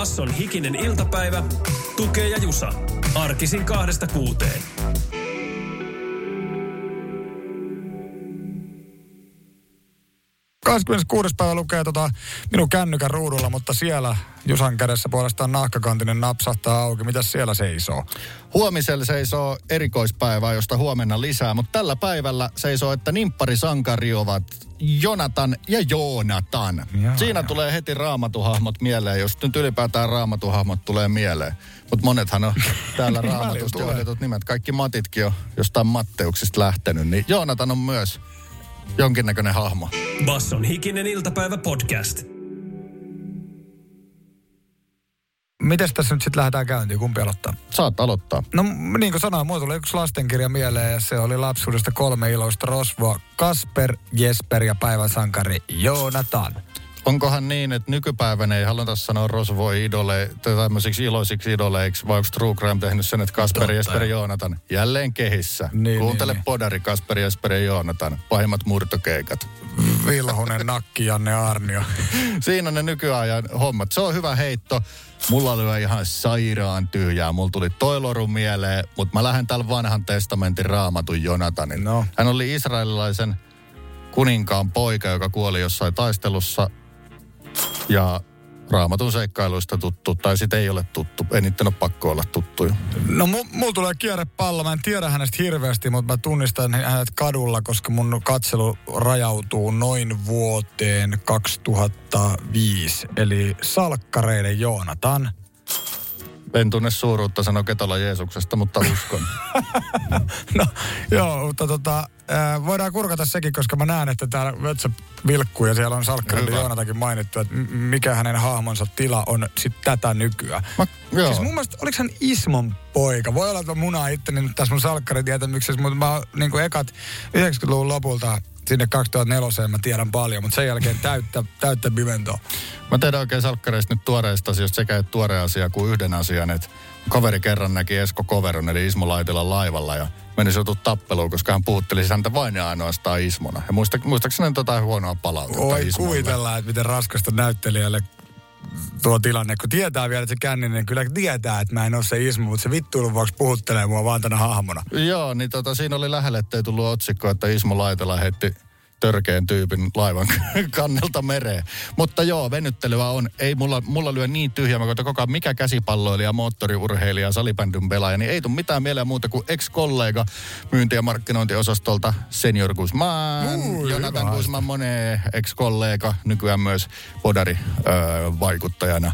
Basson hikinen iltapäivä. Tukee ja Jusa. Arkisin kahdesta kuuteen. kuudes päivä lukee tota minun kännykän ruudulla, mutta siellä Jusan kädessä puolestaan nahkakantinen napsahtaa auki. Mitäs siellä seisoo? Huomisella seisoo erikoispäivää, josta huomenna lisää, mutta tällä päivällä seisoo, että nimpparisankari ovat Jonatan ja Joonatan. Jaa, Siinä jaa. tulee heti raamatuhahmot mieleen, jos nyt ylipäätään raamatuhahmot tulee mieleen. Mutta monethan on täällä raamatusta johdetut nimet. Kaikki Matitkin on jostain Matteuksista lähtenyt, niin Joonatan on myös jonkinnäköinen hahmo. Basson hikinen iltapäivä podcast. Mites tässä nyt sitten lähdetään käyntiin? Kumpi aloittaa? Saat aloittaa. No niin kuin sanoin, mulla tuli yksi lastenkirja mieleen ja se oli lapsuudesta kolme iloista rosvoa. Kasper, Jesper ja päivän sankari Joonatan. Onkohan niin, että nykypäivänä ei haluta sanoa rosvoi idole, tai tämmöisiksi iloisiksi idoleiksi, vai onko True Crime tehnyt sen, että Kasper, Totta. Jesper ja Joonatan jälleen kehissä. Niin, Kuuntele niin, niin. podari Kasper, Jesper ja Joonatan, pahimmat murtokeikat. Vilhunen, Nakki, Janne Arnio. Siinä on ne nykyajan hommat. Se on hyvä heitto. Mulla oli ihan sairaan tyhjää. Mulla tuli toiloru mieleen, mutta mä lähden tällä vanhan testamentin raamatun Jonatanin. No. Hän oli israelilaisen kuninkaan poika, joka kuoli jossain taistelussa. Ja raamatun seikkailuista tuttu, tai sitten ei ole tuttu. Ei niiden ole pakko olla tuttuja. No mu- mulla tulee kierrepallo. Mä en tiedä hänestä hirveästi, mutta mä tunnistan hänet kadulla, koska mun katselu rajautuu noin vuoteen 2005. Eli Salkkareiden Joonatan. En tunne suuruutta sanoa Ketola Jeesuksesta, mutta uskon. No joo, mutta tota, ää, voidaan kurkata sekin, koska mä näen, että täällä Vetsä vilkkuu ja siellä on Salkkareiden Hyvä. Joonatakin mainittu, että mikä hänen hahmonsa tila on sit tätä nykyään. Mä, joo. Siis mun mielestä, oliko hän Ismon poika? Voi olla, että mä munaan itteni nyt tässä mun salkkaritietämyksessä, mutta mä oon niin ekat 90-luvun lopulta sinne 2004 mä tiedän paljon, mutta sen jälkeen täyttä, täyttä pimentoa. Mä tiedän oikein salkkareista nyt tuoreista asioista sekä et tuore asia kuin yhden asian, että kaveri kerran näki Esko Koveron eli Ismo Laitilan laivalla ja meni joutua tappeluun, koska hän puhutteli häntä vain ja ainoastaan Ismona. Ja muista, muistaakseni jotain huonoa palautetta Voi Ismolle. kuvitella, että miten raskasta näyttelijälle tuo tilanne, kun tietää vielä, että se känninen niin kyllä tietää, että mä en ole se Ismo, mutta se vittuilun vuoksi puhuttelee mua vaan tänä hahmona. Joo, niin tota, siinä oli lähelle, ettei tullut otsikko, että Ismo Laitila heitti törkeän tyypin laivan kannelta mereen. Mutta joo, venyttelyä on. Ei mulla, mulla lyö niin tyhjä, mä koitan koko ajan, mikä käsipalloilija, moottoriurheilija, salibändyn pelaaja, niin ei tule mitään mieleen muuta kuin ex-kollega myynti- ja markkinointiosastolta Senior Guzman, Ui, Jonathan hyvä Guzman Monet, ex-kollega, nykyään myös podari öö, vaikuttajana.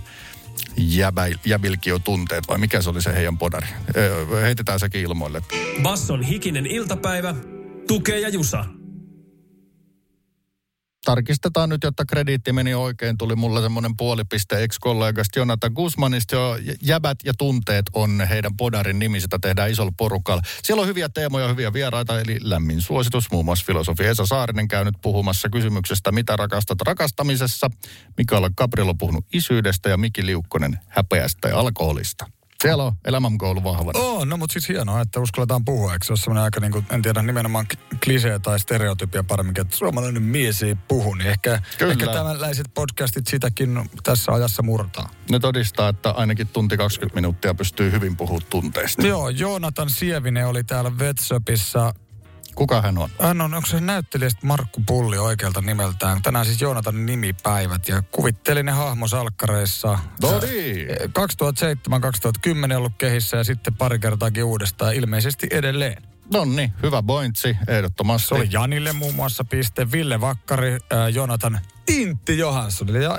Jäbilkio tunteet, vai mikä se oli se heidän podari? Öö, heitetään sekin ilmoille. Basson hikinen iltapäivä. Tukee ja Jusa. Tarkistetaan nyt, jotta krediitti meni oikein. Tuli mulle semmoinen puolipiste ex-kollegasta Jonathan Guzmanista. Jo jäbät ja tunteet on heidän podarin nimi. Sitä tehdään isolla porukalla. Siellä on hyviä teemoja, hyviä vieraita, eli lämmin suositus. Muun muassa filosofi Esa Saarinen käynyt puhumassa kysymyksestä, mitä rakastat rakastamisessa. Mikaela Gabriel on puhunut isyydestä ja Miki Liukkonen häpeästä ja alkoholista. Siellä on elämänkoulu vahvana. Oo, no mutta siis hienoa, että uskalletaan puhua. Eikö se ole semmoinen aika, niin kuin, en tiedä, nimenomaan klisee tai stereotypia paremminkin, että suomalainen mies ei puhu, niin ehkä, Kyllä. ehkä tämänläiset podcastit sitäkin tässä ajassa murtaa. Ne todistaa, että ainakin tunti 20 minuuttia pystyy hyvin puhumaan tunteista. Joo, Joonatan Sievinen oli täällä Vetsöpissä. Kuka hän on? Hän on, onko se näyttelijästä Markku Pulli oikealta nimeltään? Tänään siis Joonatan nimipäivät ja kuvitteli ne hahmo salkkareissa. No niin. 2007-2010 ollut kehissä ja sitten pari kertaakin uudestaan, ilmeisesti edelleen. No niin, hyvä pointsi, ehdottomasti. Se oli Janille muun muassa piste, Ville Vakkari, äh, Jonathan Tintti Johansson, eli ja,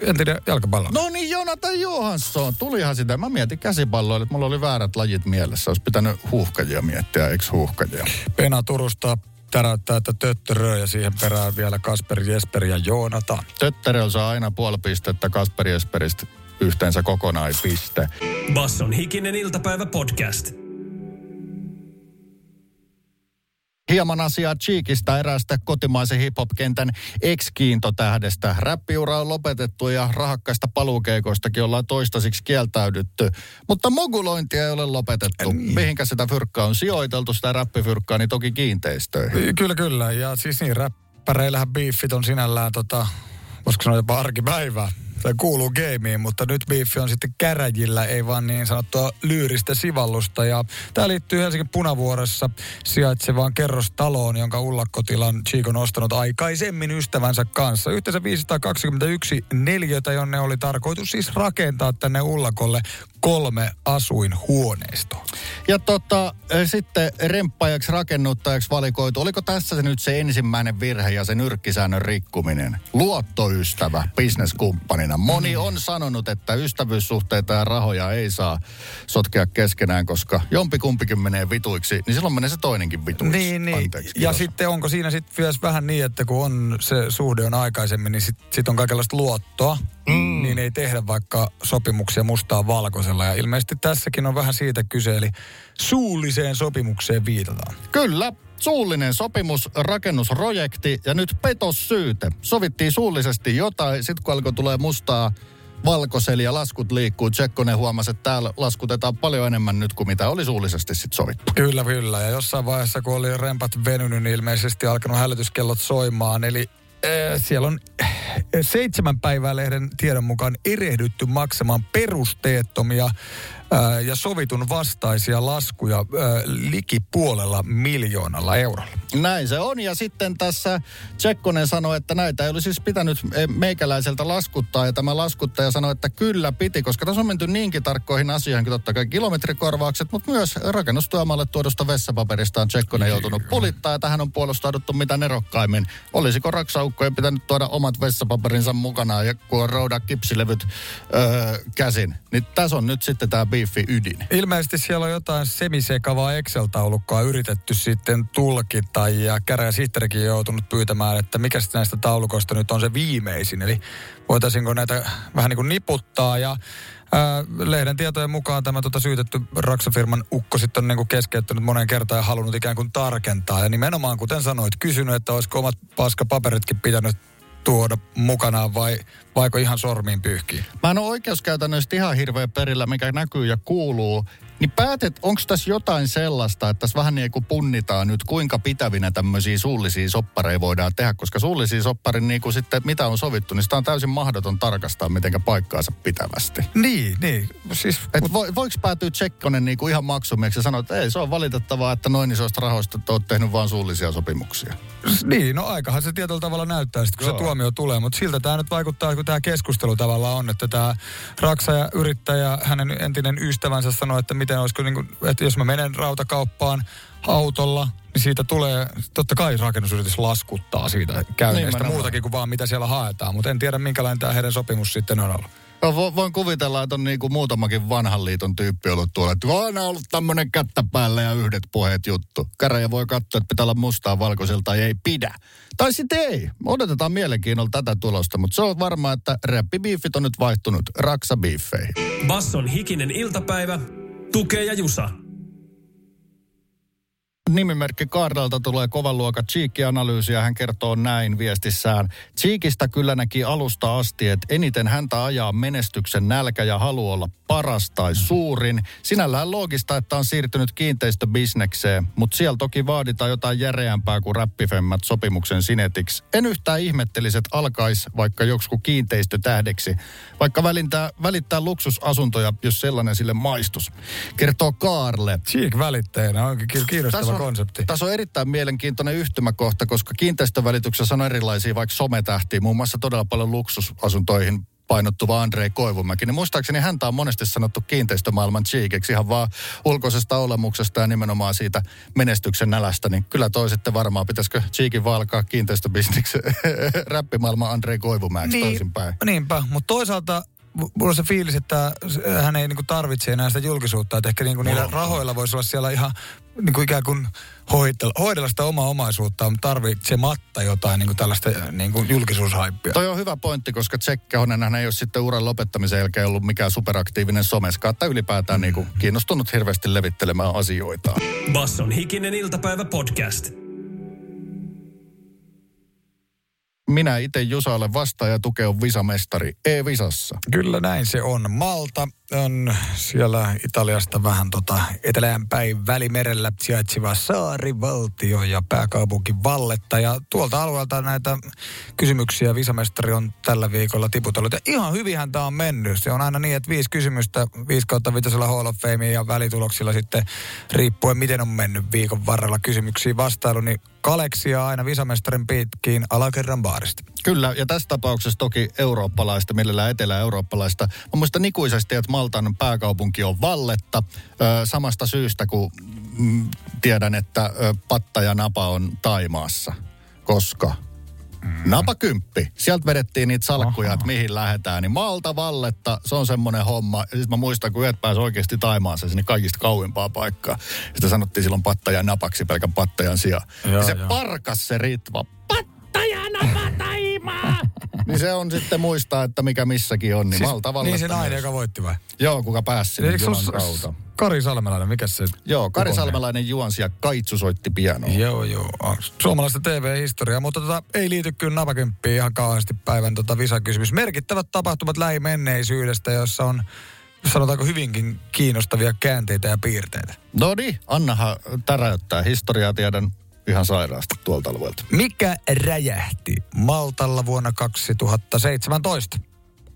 entinen jalkapallo. No niin, Jonathan Johansson. Tulihan sitä. Mä mietin käsipalloille, että mulla oli väärät lajit mielessä. Olisi pitänyt huuhkajia miettiä, eikö huuhkajia? Pena Turusta täräyttää, että töttörö ja siihen perään vielä Kasper, Jesper ja Joonatan. Tötterel saa aina puoli pistettä Kasper Jesperistä yhteensä kokonaipiste. Basson hikinen iltapäivä podcast. Hieman asiaa Cheekistä eräästä kotimaisen hip-hop-kentän ex-kiintotähdestä. Räppiura on lopetettu ja rahakkaista paluukeikoistakin ollaan toistaiseksi kieltäydytty. Mutta mogulointia ei ole lopetettu. Niin. Mihinkä sitä fyrkkaa on sijoiteltu, sitä räppifyrkkaa, niin toki kiinteistöihin. Kyllä, kyllä. Ja siis niin, räppäreillähän biiffit on sinällään tota, voisiko sanoa jopa arkipäivää tai kuuluu gameen, mutta nyt biifi on sitten käräjillä, ei vaan niin sanottua lyyristä sivallusta. Ja tämä liittyy Helsingin Punavuoressa sijaitsevaan kerrostaloon, jonka ullakkotilan Chico on ostanut aikaisemmin ystävänsä kanssa. Yhteensä 521 neliötä, jonne oli tarkoitus siis rakentaa tänne ullakolle kolme asuinhuoneistoa. Ja tota, sitten remppajaksi rakennuttajaksi valikoitu. Oliko tässä se nyt se ensimmäinen virhe ja se nyrkkisäännön rikkuminen? Luottoystävä bisneskumppanina. Moni mm. on sanonut, että ystävyyssuhteita ja rahoja ei saa sotkea keskenään, koska jompikumpikin menee vituiksi, niin silloin menee se toinenkin vituiksi. Niin, niin. Anteeksi, ja sitten onko siinä sitten myös vähän niin, että kun on se suhde on aikaisemmin, niin sitten sit on kaikenlaista luottoa mm. niin ei tehdä vaikka sopimuksia mustaa valkoisella. Ja ilmeisesti tässäkin on vähän siitä kyse, eli suulliseen sopimukseen viitataan. Kyllä, suullinen sopimus, rakennusprojekti ja nyt petossyyte. Sovittiin suullisesti jotain, sitten kun alkoi tulee mustaa valkoisella ja laskut liikkuu. Tsekkonen huomasi, että täällä laskutetaan paljon enemmän nyt kuin mitä oli suullisesti sitten sovittu. Kyllä, kyllä. Ja jossain vaiheessa, kun oli rempat venynyt, niin ilmeisesti alkanut hälytyskellot soimaan. Eli äh, siellä on seitsemän päivää lehden tiedon mukaan erehdytty maksamaan perusteettomia ja sovitun vastaisia laskuja liki puolella miljoonalla eurolla. Näin se on. Ja sitten tässä Tsekkonen sanoi, että näitä ei olisi siis pitänyt e, meikäläiseltä laskuttaa. Ja tämä laskuttaja sanoi, että kyllä piti, koska tässä on menty niinkin tarkkoihin asioihin, kuin totta kai kilometrikorvaukset, mutta myös rakennustyömaalle tuodusta vessapaperista on Tsekkonen joutunut pulittaa. Ja tähän on puolustauduttu mitä nerokkaimmin. Olisiko raksaukkojen pitänyt tuoda omat vessapaperinsa mukanaan ja kun on rouda kipsilevyt öö, käsin. Niin tässä on nyt sitten tämä Biiffi ydin. Ilmeisesti siellä on jotain semisekavaa Excel-taulukkoa yritetty sitten tulkita ja käräjäsihteerikin on joutunut pyytämään, että mikä näistä taulukoista nyt on se viimeisin. Eli voitaisiinko näitä vähän niin kuin niputtaa ja lehden tietojen mukaan tämä tota syytetty raksafirman ukko sitten on niin kuin keskeyttänyt monen kertaan ja halunnut ikään kuin tarkentaa. Ja nimenomaan, kuten sanoit, kysynyt, että olisiko omat paskapaperitkin pitänyt tuoda mukanaan vai vaiko ihan sormiin pyyhkiin? Mä en ole oikeuskäytännössä ihan hirveä perillä, mikä näkyy ja kuuluu. Niin päätet, onko tässä jotain sellaista, että tässä vähän niin kuin punnitaan nyt, kuinka pitävinä tämmöisiä suullisia soppareja voidaan tehdä, koska suullisia sopparin niin kuin sitten, mitä on sovittu, niin sitä on täysin mahdoton tarkastaa mitenkä paikkaansa pitävästi. Niin, niin. Siis, Et mut... vo, voiko päätyä Tsekkonen niin kuin ihan maksumieksi ja sanoa, että ei, se on valitettavaa, että noin isoista rahoista te oot tehnyt vain suullisia sopimuksia. Niin, no aikahan se tietyllä tavalla näyttää sitten, kun Joo. se tuomio tulee, mutta siltä tämä nyt vaikuttaa, kun tämä keskustelu tavallaan on, että tämä Raksa ja yrittäjä, hänen entinen ystävänsä sanoi, että miten olisiko, niin kuin, että jos mä menen rautakauppaan autolla, niin siitä tulee, totta kai rakennusyritys laskuttaa siitä käynneistä niin, muutakin kuin vaan mitä siellä haetaan, mutta en tiedä minkälainen tämä heidän sopimus sitten on ollut. No, voin kuvitella, että on niin kuin muutamakin vanhan liiton tyyppi ollut tuolla, että on ollut tämmöinen kättä päällä ja yhdet puheet juttu. Käräjä voi katsoa, että pitää olla mustaa valkoiselta tai ei pidä. Tai sitten ei. Odotetaan mielenkiinnolla tätä tulosta, mutta se on varmaa, että räppibiifit on nyt vaihtunut raksabiiffeihin. Basson hikinen iltapäivä, tukee ja jusa nimimerkki Kaardalta tulee kovan luokan Cheek-analyysi ja hän kertoo näin viestissään. Cheekistä kyllä näki alusta asti, että eniten häntä ajaa menestyksen nälkä ja halu olla paras tai suurin. Sinällään loogista, että on siirtynyt kiinteistöbisnekseen, mutta siellä toki vaaditaan jotain järeämpää kuin räppifemmät sopimuksen sinetiksi. En yhtään ihmettelisi, että alkaisi vaikka joku kiinteistötähdeksi, vaikka välittää, välittää luksusasuntoja, jos sellainen sille maistus. Kertoo Kaarle. Cheek välittäjänä onkin kiinnostava konsepti. Tässä on erittäin mielenkiintoinen yhtymäkohta, koska kiinteistövälityksessä on erilaisia vaikka sometähtiä, muun muassa todella paljon luksusasuntoihin painottuva Andrei Koivumäki, niin muistaakseni häntä on monesti sanottu kiinteistömaailman cheekiksi ihan vaan ulkoisesta olemuksesta ja nimenomaan siitä menestyksen nälästä, niin kyllä toi sitten varmaan, pitäisikö cheekin valkaa kiinteistöbisneksi räppimaailman Andrei Koivumäeksi niin, toisinpäin. Niinpä, mutta toisaalta mulla on se fiilis, että hän ei niinku tarvitse enää sitä julkisuutta. Että ehkä niinku niillä rahoilla voisi olla siellä ihan niinku ikään kuin hoidella, hoidella sitä omaa omaisuutta, mutta tarvitsematta jotain niinku tällaista niinku julkisuushaippia. Toi on hyvä pointti, koska Jack Kehonen ei ole sitten uran lopettamisen jälkeen ollut mikään superaktiivinen someska, tai ylipäätään mm. niinku kiinnostunut hirveästi levittelemään asioita. Basson hikinen iltapäivä podcast. Minä itse Jusa olen vastaaja tukeu visamestari E-visassa. Kyllä näin se on. Malta on siellä Italiasta vähän tota eteläänpäin välimerellä sijaitseva saarivaltio ja pääkaupunki Valletta. Ja tuolta alueelta näitä kysymyksiä visamestari on tällä viikolla tiputellut. Ja ihan hyvinhän tämä on mennyt. Se on aina niin, että viisi kysymystä, viisi kautta viitosella Hall of Fame ja välituloksilla sitten riippuen miten on mennyt viikon varrella kysymyksiin vastailu, niin Kaleksia aina visamestarin pitkiin alakerran baarista. Kyllä, ja tässä tapauksessa toki eurooppalaista, millä etelä-eurooppalaista. Mä muistan ikuisesti, että Maltan pääkaupunki on Valletta. Ö, samasta syystä, kun mm, tiedän, että ö, Patta ja Napa on Taimaassa. Koska Mm. Napa kymppi. Sieltä vedettiin niitä salkkuja, Oho. että mihin lähdetään. Niin Malta Valletta, se on semmoinen homma. Ja sitten mä muistan, kun yhdet pääsi oikeasti Taimaansa sinne kaikista kauimpaa paikkaa. Sitä sanottiin silloin pattajan napaksi pelkän pattajan sijaan. Joo, ja se joo. parkas se ritva. Taimaa! niin se on sitten muistaa, että mikä missäkin on. Niin siis, Malta Valletta Niin se nainen, joka voitti vai? Joo, kuka pääsi sinne junan kautta. Kari Salmelainen, mikä se? Joo, Kari Salmelainen juonsi ja Kaitsu soitti pianoa. Joo, joo. Suomalaista TV-historiaa, mutta tota, ei liity kyllä napakymppiin ihan kauheasti päivän tota visakysymys. Merkittävät tapahtumat lähimenneisyydestä, jossa on sanotaanko hyvinkin kiinnostavia käänteitä ja piirteitä. No niin, annahan täräyttää. Historiaa tiedän ihan sairaasti tuolta alueelta. Mikä räjähti Maltalla vuonna 2017?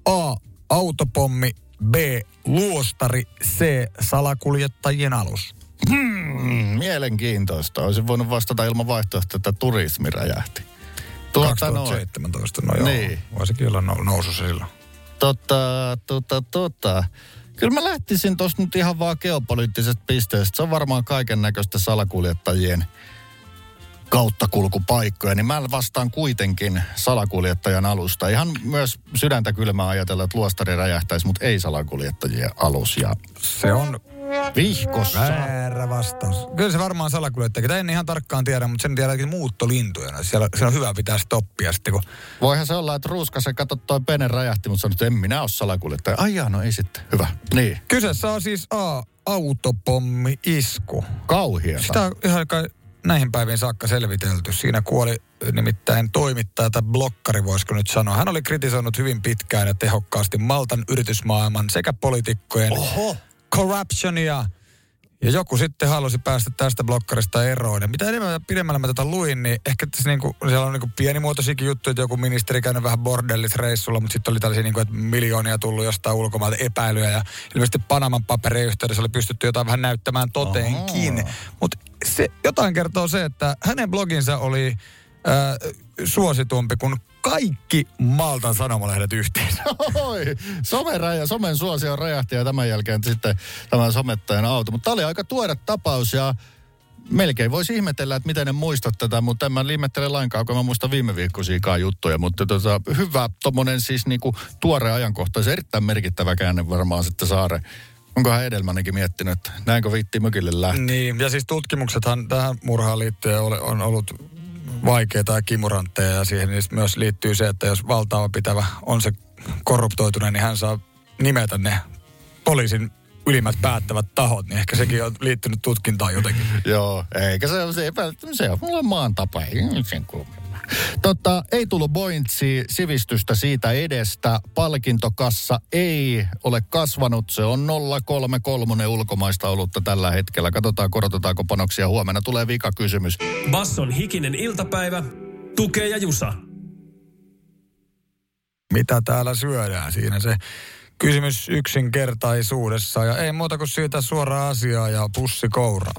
A. Autopommi B. Luostari. C. Salakuljettajien alus. Hmm, mielenkiintoista. Olisin voinut vastata ilman vaihtoehtoa, että turismi räjähti. Tuota 2017, no, joo. Niin. Voisikin olla nousussa silloin. Tota, tota, tota. Kyllä mä lähtisin tuossa nyt ihan vaan geopoliittisesta pisteestä. Se on varmaan kaiken näköistä salakuljettajien kauttakulkupaikkoja, niin mä vastaan kuitenkin salakuljettajan alusta. Ihan myös sydäntä kylmää ajatella, että luostari räjähtäisi, mutta ei salakuljettajien alus. Ja se on Vihkossa. Väärä vastaus. Kyllä se varmaan salakuljettaja. En ihan tarkkaan tiedä, mutta sen tiedä, että muuttolintuja. Siellä, siellä on hyvä pitää stoppia sitten. Kun... Voihan se olla, että ruuska se katsoi toi pene räjähti, mutta sanoi, että en minä ole salakuljettaja. Ai jaa, no ei sitten. Hyvä. Niin. Kyseessä on siis A. Autopommi-isku. Kauhiata. Sitä on ihan kai näihin päiviin saakka selvitelty. Siinä kuoli nimittäin toimittaja tai blokkari, voisiko nyt sanoa. Hän oli kritisoinut hyvin pitkään ja tehokkaasti Maltan yritysmaailman sekä poliitikkojen Oho. corruptionia. Ja joku sitten halusi päästä tästä blokkarista eroon. Ja mitä enemmän pidemmällä mä tätä luin, niin ehkä tässä niinku, siellä on niinku pienimuotoisiakin juttuja, että joku ministeri käynyt vähän bordellisreissulla, mutta sitten oli tällaisia niinku, että miljoonia tullut jostain ulkomailta epäilyjä. Ja ilmeisesti Panaman paperin yhteydessä oli pystytty jotain vähän näyttämään toteenkin. Mutta jotain kertoo se, että hänen bloginsa oli äh, suositumpi kuin kaikki Maltan sanomalehdet yhteensä. Oi, somen, raja, somen suosio räjähti ja tämän jälkeen sitten tämän somettajan auto. Mutta tämä oli aika tuore tapaus ja melkein voisi ihmetellä, että miten en muista tätä, mutta en mä ihmettele lainkaan, kun mä muistan viime viikkoisiakaan juttuja. Mutta tota, hyvä tuommoinen siis niinku tuore ajankohta, se erittäin merkittävä käänne varmaan sitten Saare Onkohan Edelmanenkin miettinyt, että näinkö viitti mökille lähteä? Niin, ja siis tutkimuksethan tähän murhaan liittyen on ollut vaikeita ja kimurantteja ja siihen myös liittyy se, että jos valtaava pitävä on se korruptoituneen, niin hän saa nimetä ne poliisin ylimmät päättävät tahot, niin ehkä sekin on liittynyt tutkintaan jotenkin. Joo, eikä se, se, se on mulla maan tapa, ei sen kummemmin. Tota, ei tullut Bointsi sivistystä siitä edestä. Palkintokassa ei ole kasvanut. Se on 033 ulkomaista olutta tällä hetkellä. Katsotaan, korotetaanko panoksia huomenna. Tulee vika kysymys. Basson hikinen iltapäivä. Tukee ja Jusa. Mitä täällä syödään? Siinä se kysymys yksinkertaisuudessa. Ja ei muuta kuin siitä suoraan asiaa ja pussi kouraa.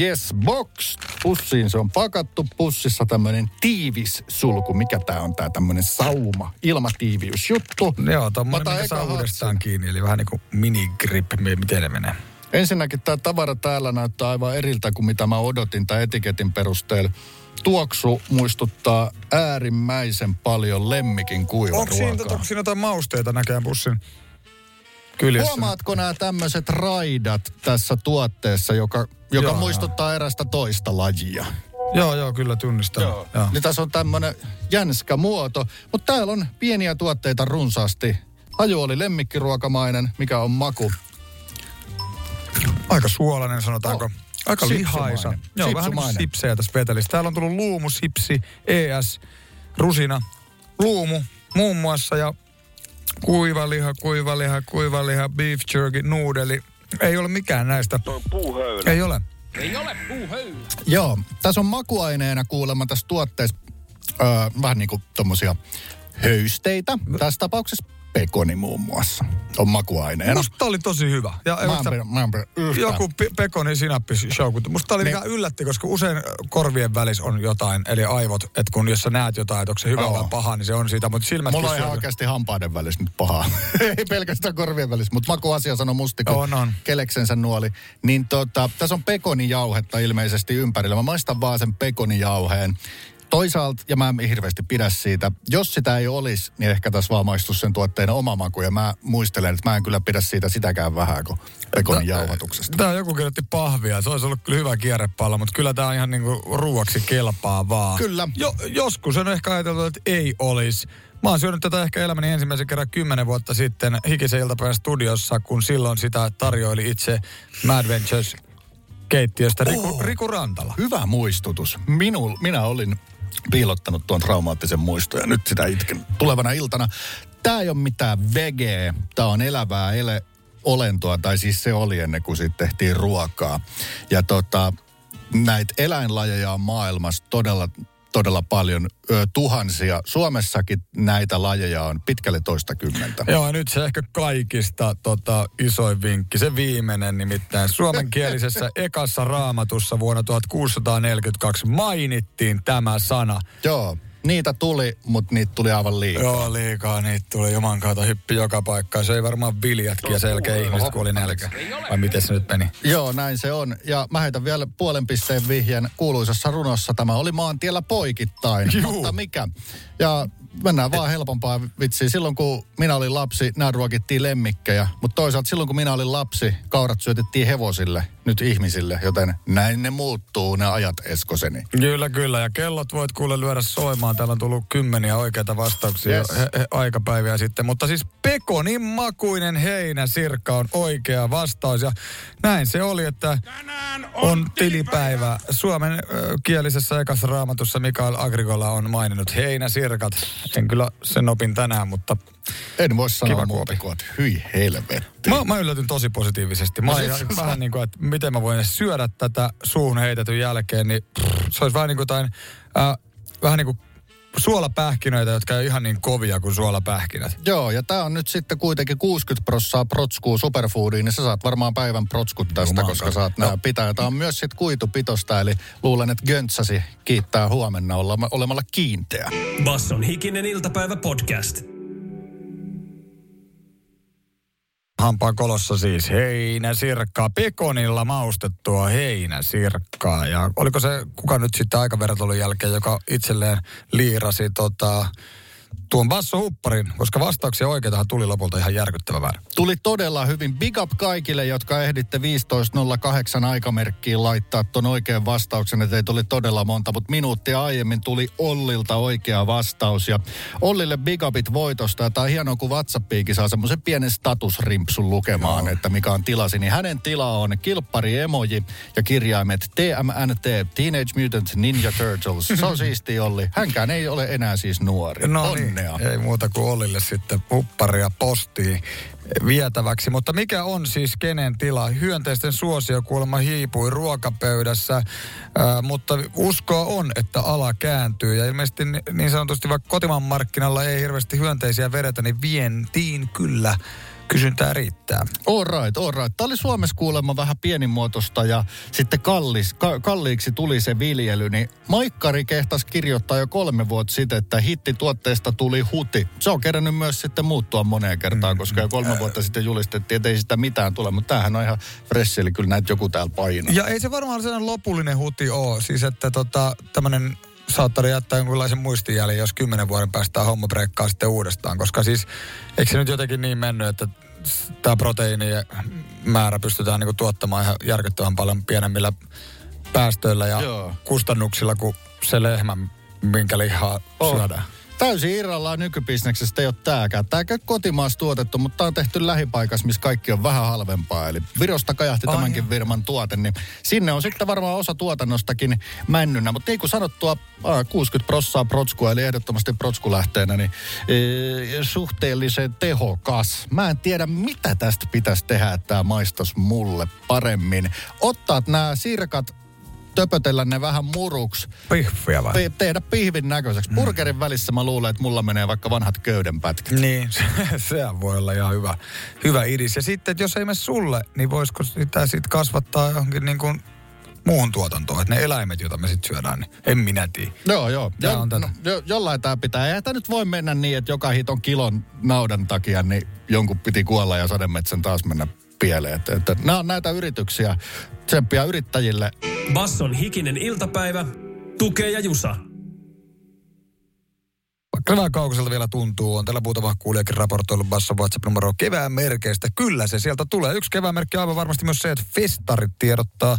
Yes, box. Pussiin se on pakattu. Pussissa tämmöinen tiivis sulku. Mikä tää on tää tämmöinen sauma, ilmatiiviysjuttu. Joo, tommonen, mikä saa uudestaan kiinni. Eli vähän niin kuin minigrip, miten ne menee. Ensinnäkin tämä tavara täällä näyttää aivan eriltä kuin mitä mä odotin tai etiketin perusteella tuoksu muistuttaa äärimmäisen paljon lemmikin kuivaruokaa. Onko siinä, onko siinä jotain mausteita näkään pussin kyljessä. Huomaatko nämä tämmöiset raidat tässä tuotteessa, joka, joka Joo. muistuttaa erästä toista lajia? Joo, joo, kyllä tunnistan. Joo. Joo. Niin tässä on tämmöinen jänskä muoto, mutta täällä on pieniä tuotteita runsaasti. Haju oli lemmikkiruokamainen, mikä on maku. Aika suolainen sanotaanko. Oh. Aika Sipsumainen. lihaisa. Joo, vähän niin sipsejä tässä vetelistä. Täällä on tullut luumu, sipsi, ES, rusina, luumu muun muassa ja kuivaliha, kuivaliha, kuivaliha, beef jerky, nuudeli. Ei ole mikään näistä. Toi puuhöylä. Ei ole. Joo, tässä on makuaineena kuulemma tässä tuotteessa öö, vähän niin kuin tommosia höysteitä. Tässä tapauksessa pekoni muun muassa on makuaineena. Musta oli tosi hyvä. Ja Mä en pidä- mä en pidä joku pe- pekoni kun- Musta oli Niin. niin. yllätti, koska usein korvien välissä on jotain, eli aivot, että kun jos sä näet jotain, että onko se hyvä vai paha, niin se on siitä, mutta silmät Mulla on ihan oikeasti hampaiden välissä nyt pahaa. Ei pelkästään korvien välissä, mutta makuasia sanoi musti, kun On, on. keleksensä nuoli. Niin tota, tässä on pekonijauhetta ilmeisesti ympärillä. Mä maistan vaan sen pekonijauheen. Toisaalta, ja mä en hirveästi pidä siitä, jos sitä ei olisi, niin ehkä tässä vaan maistus sen tuotteen oma maku. Ja mä muistelen, että mä en kyllä pidä siitä sitäkään vähän kuin pekonin jauhatuksesta. Tää joku kirjoitti pahvia. Se olisi ollut kyllä hyvä kierrepallo, mutta kyllä tää on ihan niinku ruuaksi kelpaa vaan. Kyllä. Jo, joskus on ehkä ajateltu, että ei olisi. Mä oon syönyt tätä ehkä elämäni ensimmäisen kerran kymmenen vuotta sitten Hikisen iltapäivän studiossa, kun silloin sitä tarjoili itse Mad Ventures keittiöstä Riku, Oh. Riku Rantala. Hyvä muistutus. Minul, minä olin piilottanut tuon traumaattisen muiston ja nyt sitä itken tulevana iltana. Tämä ei ole mitään vegeä, tämä on elävää ele, olentoa, tai siis se oli ennen kuin siitä tehtiin ruokaa. Ja tota, näitä eläinlajeja on maailmassa todella, todella paljon, ö, tuhansia. Suomessakin näitä lajeja on pitkälle toista kymmentä. Joo, nyt se ehkä kaikista tota, isoin vinkki, se viimeinen nimittäin. Suomenkielisessä ekassa raamatussa vuonna 1642 mainittiin tämä sana. Joo, niitä tuli, mutta niitä tuli aivan liikaa. Joo, liikaa niitä tuli juman kautta hyppi joka paikkaan. Se ei varmaan viljatkin ja selkeä ihmiset, kun oli nälkä. Vai miten se nyt meni? Joo, näin se on. Ja mä heitän vielä puolen pisteen vihjen kuuluisassa runossa. Tämä oli maantiellä poikittain, Juu. mutta mikä. Ja mennään vaan helpompaa vitsiä. Silloin kun minä olin lapsi, nämä ruokittiin lemmikkejä. Mutta toisaalta silloin kun minä olin lapsi, kaurat syötettiin hevosille, nyt ihmisille. Joten näin ne muuttuu, ne ajat Eskoseni. Kyllä, kyllä. Ja kellot voit kuule lyödä soimaan. Täällä on tullut kymmeniä oikeita vastauksia Yes. he, he, aikapäiviä sitten. Mutta siis pekonin makuinen heinä sirkka on oikea vastaus. Ja näin se oli, että on tilipäivä. Suomen ö, kielisessä ekassa raamatussa Mikael Agricola on maininnut heinäsirkat. En kyllä sen opin tänään, mutta En voi sanoa Kiva muuta kuin, että hyi helvetti. Mä, mä yllätyn tosi positiivisesti. Mä No sä- vähän niin kuin, että miten mä voin edes syödä tätä suuhun heitetyn jälkeen, niin pff, se olisi vähän niin kuin jotain, äh, vähän niin kuin suolapähkinöitä, jotka ei ole ihan niin kovia kuin suolapähkinät. Joo, ja tämä on nyt sitten kuitenkin 60 prossaa protskuu superfoodiin, niin sä saat varmaan päivän protskut tästä, Juman koska saat nämä pitää. Tämä on myös sitten kuitupitosta, eli luulen, että Göntsäsi kiittää huomenna olla, olemalla kiinteä. Basson hikinen iltapäivä podcast. Hampaan kolossa siis heinäsirkkaa, pekonilla maustettua heinäsirkkaa. Ja oliko se kuka nyt sitten aikavertailun jälkeen, joka itselleen liirasi tota, tuon bassohupparin, koska vastauksia oikeitahan tuli lopulta ihan järkyttävä määrä. Tuli todella hyvin. Big up kaikille, jotka ehditte 15.08 aikamerkkiin laittaa ton oikean vastauksen. Että ei tuli todella monta, mutta minuuttia aiemmin tuli Ollilta oikea vastaus. Ja Ollille big upit voitosta. Ja tää on hienoa, kun WhatsAppiikin saa semmoisen pienen statusrimpsun lukemaan, että mikä on tilasi. Niin hänen tila on kilppari emoji ja kirjaimet TMNT, Teenage Mutant Ninja Turtles. Se on siisti Olli. Hänkään ei ole enää siis nuori. No Onnea. niin, ei muuta kuin Ollille sitten hupparia postiin vietäväksi. Mutta mikä on siis kenen tila? Hyönteisten suosio kuulemma hiipui ruokapöydässä, ää, mutta uskoa on, että ala kääntyy. Ja ilmeisesti ni- niin sanotusti vaikka kotimaan markkinalla ei hirveästi hyönteisiä vedetä, niin vientiin kyllä kysyntää riittää. All right, all right. Tämä oli Suomessa kuulemma vähän pienimuotoista ja sitten kallis, ka, kalliiksi tuli se viljely. Niin Maikkari kehtas kirjoittaa jo kolme vuotta sitten, että hittituotteesta tuli huti. Se on kerännyt myös sitten muuttua moneen kertaan, koska jo kolme vuotta sitten julistettiin, että ei sitä mitään tule. Mutta tämähän on ihan fresh, eli kyllä näitä joku täällä painaa. Ja ei se varmaan sellainen lopullinen huti ole. Siis että tota, tämmöinen saattaa jättää jonkunlaisen muistijäljen, jos kymmenen vuoden päästä homma breikkaa sitten uudestaan. Koska siis, eikö se nyt jotenkin niin mennyt, että tämä proteiinien määrä pystytään niinku tuottamaan ihan järkyttävän paljon pienemmillä päästöillä ja Joo. kustannuksilla kuin se lehmä, minkä lihaa Oh. syödään. Täysin irrallaan nykybisneksestä ei ole tääkään. Tää ei ole kotimaassa tuotettu, mutta tää on tehty lähipaikassa, missä kaikki on vähän halvempaa. Eli Virosta kajahti Ai tämänkin joo. firman tuote, niin sinne on sitten varmaan osa tuotannostakin männynä. Mutta niin kuin sanottua, aa, 60 prossaa protskua, eli ehdottomasti protskulähteenä, niin ee, suhteellisen tehokas. Mä en tiedä, mitä tästä pitäisi tehdä, että tämä maistoisi mulle paremmin. Ottaa nämä sirkat, töpötellä ne vähän muruksi, Pihviä vai? Pe- tehdä pihvin näköiseksi. Burgerin välissä mä luulen, että mulla menee vaikka vanhat köydenpätkät. Niin, se, sehän voi olla ihan hyvä, hyvä idis. Ja sitten, että jos ei mene sulle, niin voisiko sitä sitten kasvattaa johonkin niin kuin muuhun tuotantoon. Että ne eläimet, joita me sitten syödään, niin en minä tiedä. Joo, joo. Tää Jo, on tätä. no, jo, jollain tämä pitää. Eihän tämä nyt voi mennä niin, että joka hiton kilon naudan takia, niin jonkun piti kuolla ja sademetsän taas mennä pieleen. Että, että nämä on näitä yrityksiä. Tsemppiä yrittäjille. Basson hikinen iltapäivä, tukee ja jusa. Vaikka vähän kaukoiselta vielä tuntuu, on tällä muutama kuulijakin raportoillut Basson WhatsApp-numero kevään merkeistä. Kyllä se sieltä tulee. Yksi kevään merkki aivan varmasti myös se, että festarit tiedottaa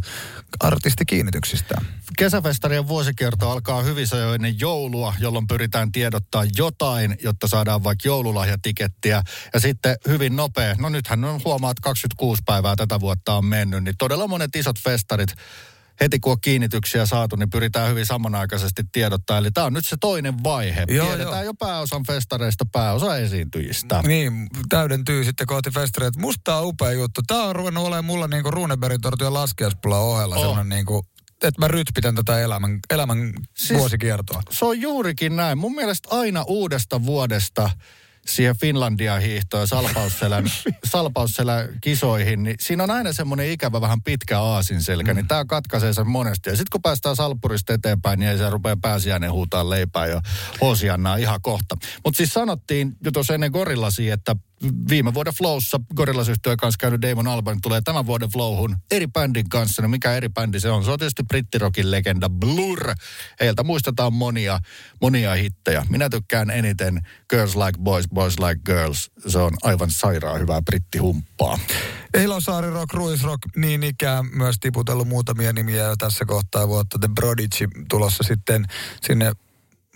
artistikiinnityksistä. Kesäfestarien vuosikierto alkaa hyvissä ennen joulua, jolloin pyritään tiedottaa jotain, jotta saadaan vaikka joululahjatikettiä. Ja sitten hyvin nopea, no nythän on huomaat 26 päivää tätä vuotta on mennyt, niin todella monet isot festarit heti kun on kiinnityksiä saatu, niin pyritään hyvin samanaikaisesti tiedottaa. Eli tämä on nyt se toinen vaihe. Joo, Tiedetään joo. jo pääosan festareista, pääosa esiintyjistä. Niin, täydentyy sitten kohti festareita. Musta on upea juttu. Tämä on ruvennut olemaan mulla niinku Runebergin tortujen laskiaispulla ohella Oh. sellainen niinku, että mä rytpitän tätä elämän, elämän siis... vuosikiertoa. Se on juurikin näin. Mun mielestä aina uudesta vuodesta siihen Finlandia hiihtoon salpausselän, salpausselän kisoihin, niin siinä on aina semmoinen ikävä vähän pitkä aasinselkä, mm. niin tämä katkaisee sen monesti. Ja sitten kun päästään salppurista eteenpäin, niin ei se rupea pääsiäinen huutaa leipää ja Hosiannaa ihan kohta. Mutta siis sanottiin jo tuossa ennen Gorillasia, että viime vuoden Flowssa Gorillas-yhtiön kanssa käynyt Damon Albarn tulee tämän vuoden Flowhun eri bändin kanssa. No mikä eri bändi se on? Se on tietysti brittirokin legenda Blur. Heiltä muistetaan monia, monia hittejä. Minä tykkään eniten Girls Like Boys, Boys Like Girls. Se on aivan sairaan hyvää brittihumppaa. Eilosaari Rock, Ruis Rock, niin ikään myös tiputellut muutamia nimiä jo tässä kohtaa vuotta. The Prodigy tulossa sitten sinne,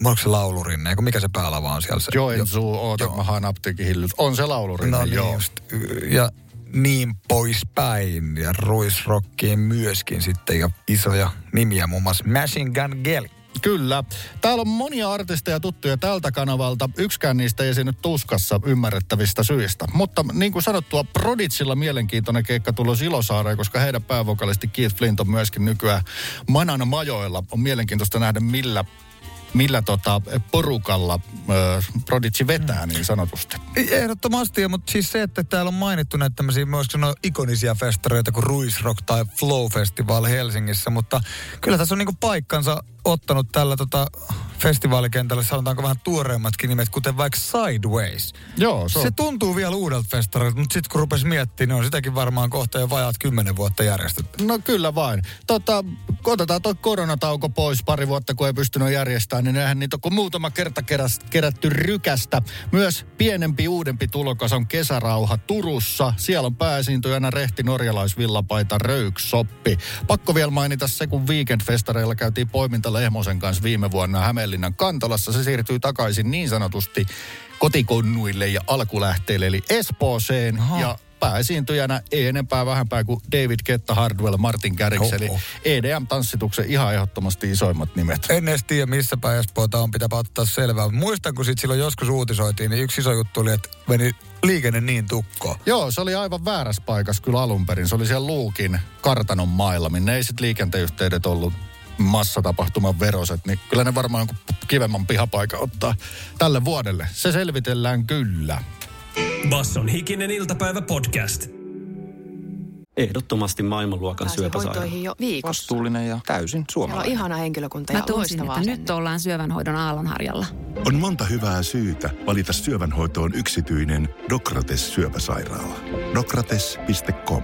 onko se laulurinne, kun mikä se päälava on siellä? Se, Joensuu, oota, joo. mä haen apteekin hillyt. On se laulurinne, No niin, joo. just. Ja niin poispäin. Ja Ruis Rockiin myöskin sitten ja isoja nimiä, muun muassa Machine Gun Kelly. Kyllä. Täällä on monia artisteja tuttuja tältä kanavalta. Yksikään niistä ei esiinny tuskassa ymmärrettävistä syistä. Mutta niin kuin sanottua, Proditsilla mielenkiintoinen keikka tulos Ilosaareen, koska heidän päävokalisti Keith Flint on myöskin nykyään Manan majoilla. On mielenkiintoista nähdä, millä millä tota porukalla ö, Prodigy vetää niin sanotusti. Ehdottomasti, mutta siis se, että täällä on mainittu näitä tämmöisiä myös ikonisia festareita kuin Ruis Rock tai Flow Festival Helsingissä, mutta kyllä tässä on niinku paikkansa ottanut tällä tota festivaalikentällä, sanotaanko vähän tuoreemmatkin nimet, kuten vaikka Sideways. Joo, se on Se tuntuu vielä uudelta festarilta, mutta sitten kun rupesi miettimään, niin on sitäkin varmaan kohta jo vajaat kymmenen vuotta järjestetty. No kyllä vain. Tota, otetaan tuo koronatauko pois pari vuotta, kun ei pystynyt järjestämään, niin eihän niitä on kuin muutama kerta kerätty rykästä. Myös pienempi, uudempi tulokas on Kesärauha Turussa. Siellä on pääesiintyjänä rehti norjalaisvillapaita Röyksoppi. Pakko vielä mainita se, kun weekendfestareilla käytiin poiminta Lehmosen kanssa viime vuonna Hämeenlinnan Kantolassa. Se siirtyy takaisin niin sanotusti kotikonnuille ja alkulähteille, eli Espooseen. Aha. Ja pääesiintyjänä ei enempää vähempää kuin David Ketta Hardwell, Martin Garrix, eli. EDM-tanssituksen ihan ehdottomasti isoimmat nimet. En edes tiedä, missä päin Espoota on, pitää ottaa selvää. Muistan, kun sit silloin joskus uutisoitiin, niin yksi iso juttu oli, että meni liikenne niin tukkoon. Joo, se oli aivan väärässä paikassa kyllä alun perin. Se oli siellä Luukin kartanon mailla, minne ei sitten liikenteyhteydet ollut massatapahtuman veroset, niin kyllä ne varmaan jonkun kivemman pihapaikan ottaa tälle vuodelle. Se selvitellään kyllä. Basson hikinen iltapäivä podcast. Ehdottomasti maailmanluokan Pääsin syöpäsairaala. hoitoihin jo viikossa. Vastuullinen ja täysin Siellä on suomalainen. ihana henkilökunta Mä ja loistavaa että nyt ollaan syövänhoidon aallonharjalla. On monta hyvää syytä valita syövänhoitoon yksityinen Dokrates syöpäsairaala. Dokrates.com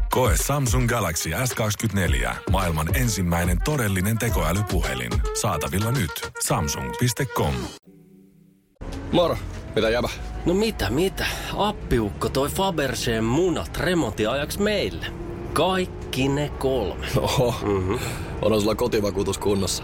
Koe Samsung Galaxy S24. Maailman ensimmäinen todellinen tekoälypuhelin. Saatavilla nyt. Samsung.com. Moro, mitä jäbä? No mitä, mitä? Appiukko toi Faberseen munat remontiajaksi meille. Kaikki ne kolme. Oho, mm-hmm. on sulla kotivakuutus kunnossa.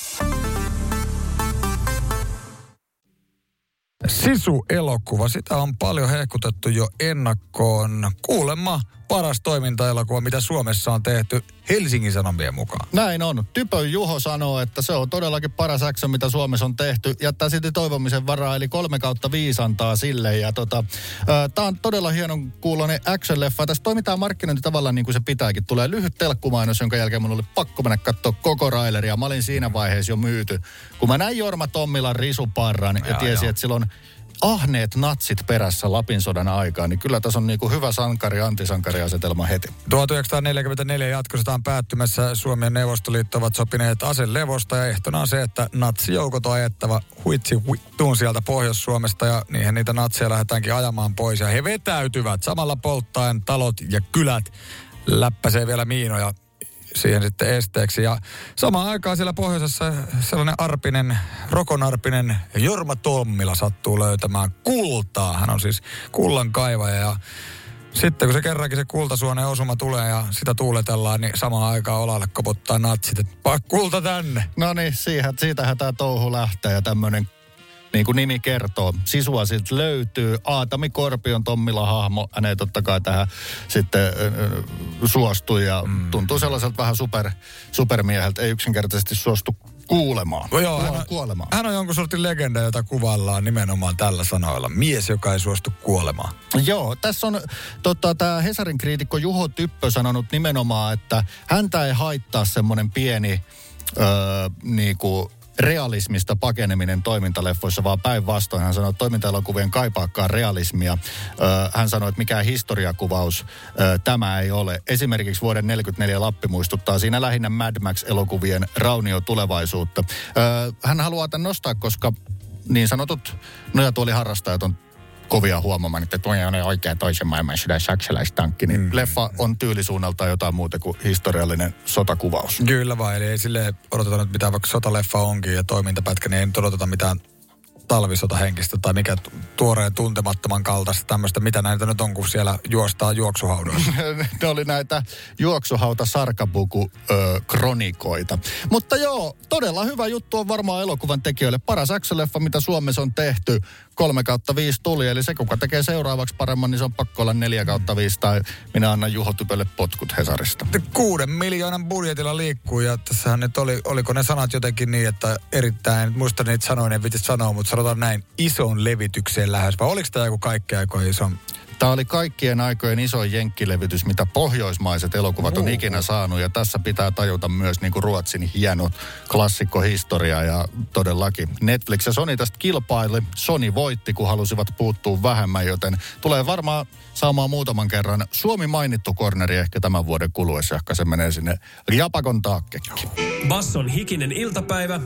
Sisu-elokuva, sitä on paljon hehkutettu jo ennakkoon. Kuulemma paras toimintaelokuva, mitä Suomessa on tehty Helsingin Sanomien mukaan. Näin on. Typö Juho sanoo, että se on todellakin paras action, mitä Suomessa on tehty. Jättää silti toivomisen varaa, eli kolme kautta viisi antaa sille. Ja tota, tämä on todella hienon kuulonen action-leffa. Tässä toimitaan markkinointi tavallaan niin kuin se pitääkin. Tulee lyhyt telkkumainos, jonka jälkeen mun oli pakko mennä katsoa koko raileria. Mä olin siinä vaiheessa jo myyty. Kun mä näin Jorma Tommilan risuparran ja, ja tiesin, että silloin ahneet natsit perässä Lapin sodan aikaan, niin kyllä tässä on niin kuin hyvä sankari-antisankari-asetelma heti. 1944 jatkostetaan päättymässä. Suomi ja Neuvostoliitto ovat sopineet aselevosta ja ehtona on se, että natsijoukot on ajettava huitsi huittuun sieltä Pohjois-Suomesta ja niihin niitä natseja lähdetäänkin ajamaan pois. Ja he vetäytyvät samalla polttaen talot ja kylät. Läppäsee vielä miinoja siihen sitten esteeksi. Ja samaan aikaan siellä pohjoisessa sellainen arpinen, rokonarpinen Jorma Tommila sattuu löytämään kultaa. Hän on siis kullan kaivaja ja sitten kun se kerrankin se kultasuonen osuma tulee ja sitä tuuletellaan, niin samaan aikaan olalle koputtaa natsit, että kulta tänne. No niin, siitähän tämä touhu lähtee ja tämmöinen niin kuin nimi kertoo. Sisua siltä löytyy. Aatami Korpion Tommila hahmo, hänen totta kai tähän sitten äh, suostui ja mm. tuntuu sellaiselta vähän super, supermieheltä. Ei yksinkertaisesti suostu kuulemaan. No joo, hän, on, kuolemaan. hän on jonkun sortin legenda, jota kuvaillaan nimenomaan tällä sanoilla. Mies, joka ei suostu kuolemaan. Joo, tässä on tota, tämä Hesarin kriitikko Juho Typpö sanonut nimenomaan, että häntä ei haittaa semmoinen pieni öö, niinku, realismista pakeneminen toimintaleffoissa, vaan päinvastoin hän sanoi, että toimintaelokuvien kaipaakaan realismia. hän sanoi, että mikään historiakuvaus tämä ei ole. Esimerkiksi vuoden 44 Lappi muistuttaa siinä lähinnä Mad Max-elokuvien raunio tulevaisuutta. hän haluaa tämän nostaa, koska niin sanotut nojatuoliharrastajat on kovia huomaamaan, että tuo on oikea toisen maailmansodan saksalaistankki, niin mm. leffa on tyylisuunnaltaan jotain muuta kuin historiallinen sotakuvaus. Kyllä vai, eli ei sille odoteta nyt mitään, vaikka sotaleffa onkin ja toimintapätkä, niin ei nyt odoteta mitään talvisotahenkistä tai mikä tuoreen tuntemattoman kaltaista tämmöistä, mitä näitä nyt on, kun siellä juostaa juoksuhaudoissa. ne oli näitä juoksuhauta sarkabuku ö, kronikoita. Mutta joo, todella hyvä juttu on varmaan elokuvan tekijöille. Paras leffa mitä Suomessa on tehty. 3 kautta 5 tuli, eli se kuka tekee seuraavaksi paremman, niin se on pakko olla 4 kautta 5, tai minä annan Juho Typölle potkut Hesarista. Kuuden miljoonan budjetilla liikkuu, ja tässähän nyt oli, oliko ne sanat jotenkin niin, että erittäin, muista niitä en vitsi sanoa, mutta sanotaan näin, ison levitykseen lähes, vai oliko tämä joku kaikkea aikoina iso Tämä oli kaikkien aikojen iso jenkkilevitys, mitä pohjoismaiset elokuvat on ikinä saanut. Ja tässä pitää tajuta myös niin kuin Ruotsin hieno klassikkohistoria. Ja todellakin Netflix ja Sony tästä kilpaili. Sony voitti, kun halusivat puuttua vähemmän, joten tulee varmaan saamaan muutaman kerran Suomi mainittu korneri ehkä tämän vuoden kuluessa, ehkä se menee sinne Japakon taakkekin. Basson hikinen iltapäivä,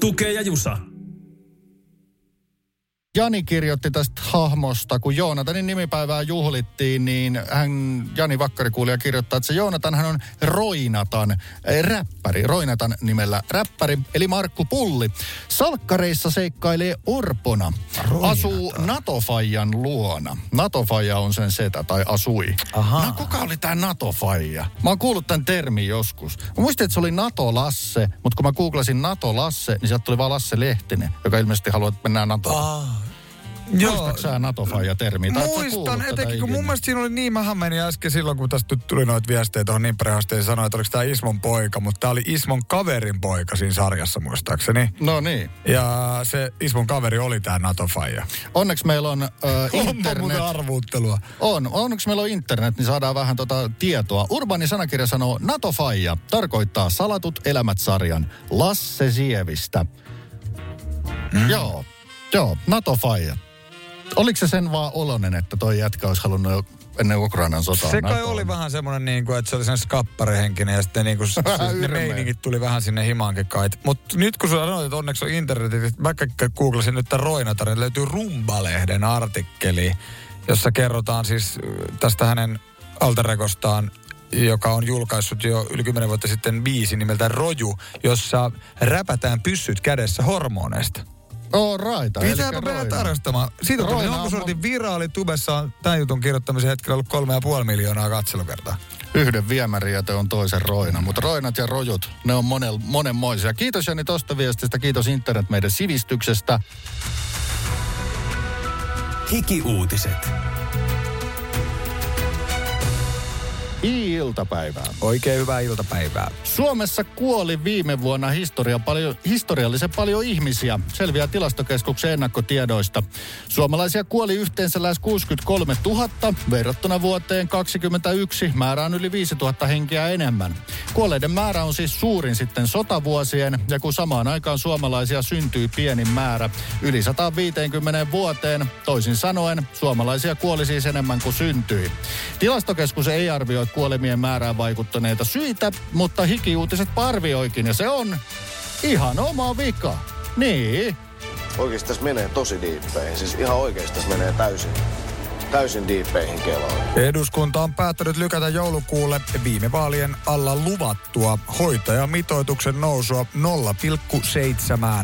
tukee ja jusa. Jani kirjoitti tästä hahmosta, kun Joonatanin nimipäivää juhlittiin, niin hän, Jani Vakkarikuulija kirjoittaa, että se Joonatan hän on Roinatan, äh, räppäri, Roinatan nimellä räppäri, eli Markku Pulli. Salkkareissa seikkailee orpona. Roinatan. Asuu Natofajan luona. Natofaja on sen setä, tai asui. Ahaa. No, kuka oli tämä Natofaja? Mä oon kuullut tämän termin joskus. Mä muistin, että se oli Nato-Lasse, mutta kun mä googlasin Nato-Lasse, niin sieltä tuli vaan Lasse Lehtinen, joka ilmeisesti haluaa, että mennään NATOon. Ah. Muistatko ootko sä Muistan etenkin, kun mun mielestä siinä oli niin, mähän menin äsken silloin, kun tästä tuli noita viestejä tuohon Nimperehasteen ja sanoin, että oliko tämä Ismon poika, mutta tämä oli Ismon kaverin poika siinä sarjassa muistaakseni. No niin. Ja se Ismon kaveri oli tämä NATO-faija. Onneksi meillä on Onpa internet. arvuuttelua. On. Onneksi meillä on internet, niin saadaan vähän tota tietoa. Urbani sanakirja sanoo, NATO-faija tarkoittaa Salatut elämät-sarjan Lasse Sievistä. Mm. Joo. Joo, NATO-faija. Oliko se sen vaan olonen, että toi jätkä olisi halunnut jo ennen Ukrainan sotaa Se kai oli vähän semmoinen, niin kuin, että se oli sen skapparihenkinen ja sitten niin kuin, se, ne meiningit tuli vähän sinne himaankin kai. Mutta nyt kun sä sanoit, että onneksi on internetit, että mä googlasin nyt tämän Roinatarin, niin löytyy Rumba-lehden artikkeli, jossa kerrotaan siis tästä hänen alteregostaan joka on julkaissut jo yli 10 vuotta sitten biisi nimeltä Roju, jossa räpätään pyssyt kädessä hormoneista. All right. Pitääpä mennä tarkastamaan. Siitä on jonkun on sortin viraali. Tubessa on tämän jutun kirjoittamisen hetkellä ollut kolme ja puoli miljoonaa katselukertaa. Yhden viemärijätö on toisen roina, mutta roinat ja rojut, ne on monel, monenmoisia. Kiitos Jani tosta viestistä, kiitos internet meidän sivistyksestä. Hiki-uutiset. I-iltapäivää. Oikein hyvää iltapäivää. Suomessa kuoli viime vuonna historia paljon, historiallisen paljon ihmisiä, selviää tilastokeskuksen ennakkotiedoista. Suomalaisia kuoli yhteensä lähes 63 000, verrattuna vuoteen 2021 määrä on yli 5 000 henkeä enemmän. Kuolleiden määrä on siis suurin sitten sotavuosien, ja kun samaan aikaan suomalaisia syntyy pienin määrä, yli 150 vuoteen, toisin sanoen, suomalaisia kuoli siis enemmän kuin syntyi. Tilastokeskus ei arvioi kuolemien määrään vaikuttaneita syitä, mutta hikiuutiset arvioikin, ja se on ihan oma vika. Niin. Oikeasti tässä menee tosi diippeihin. Siis ihan oikeasti tässä menee täysin, täysin diippeihin keloon. Eduskunta on päättänyt lykätä joulukuulle viime vaalien alla luvattua hoitajamitoituksen nousua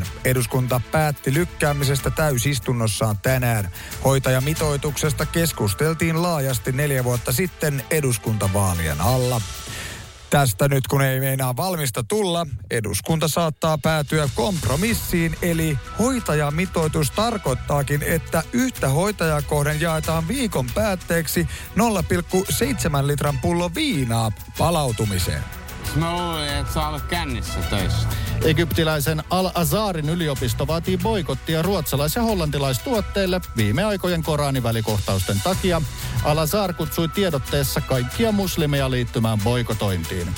0,7. Eduskunta päätti lykkäämisestä täysistunnossaan tänään. Hoitajamitoituksesta keskusteltiin laajasti neljä vuotta sitten eduskuntavaalien alla. Tästä nyt kun ei meinaa valmista tulla, eduskunta saattaa päätyä kompromissiin, eli hoitajamitoitus tarkoittaakin, että yhtä hoitajaa kohden jaetaan viikon päätteeksi 0,7 litran pullo viinaa palautumiseen. Mä luulin, että sä kännissä töissä. Egyptiläisen Al-Azarin yliopisto vaatii boikottia ruotsalais- ja hollantilaistuotteille viime aikojen Koranivälikohtausten takia. Al-Azar kutsui tiedotteessa kaikkia muslimeja liittymään boikotointiin.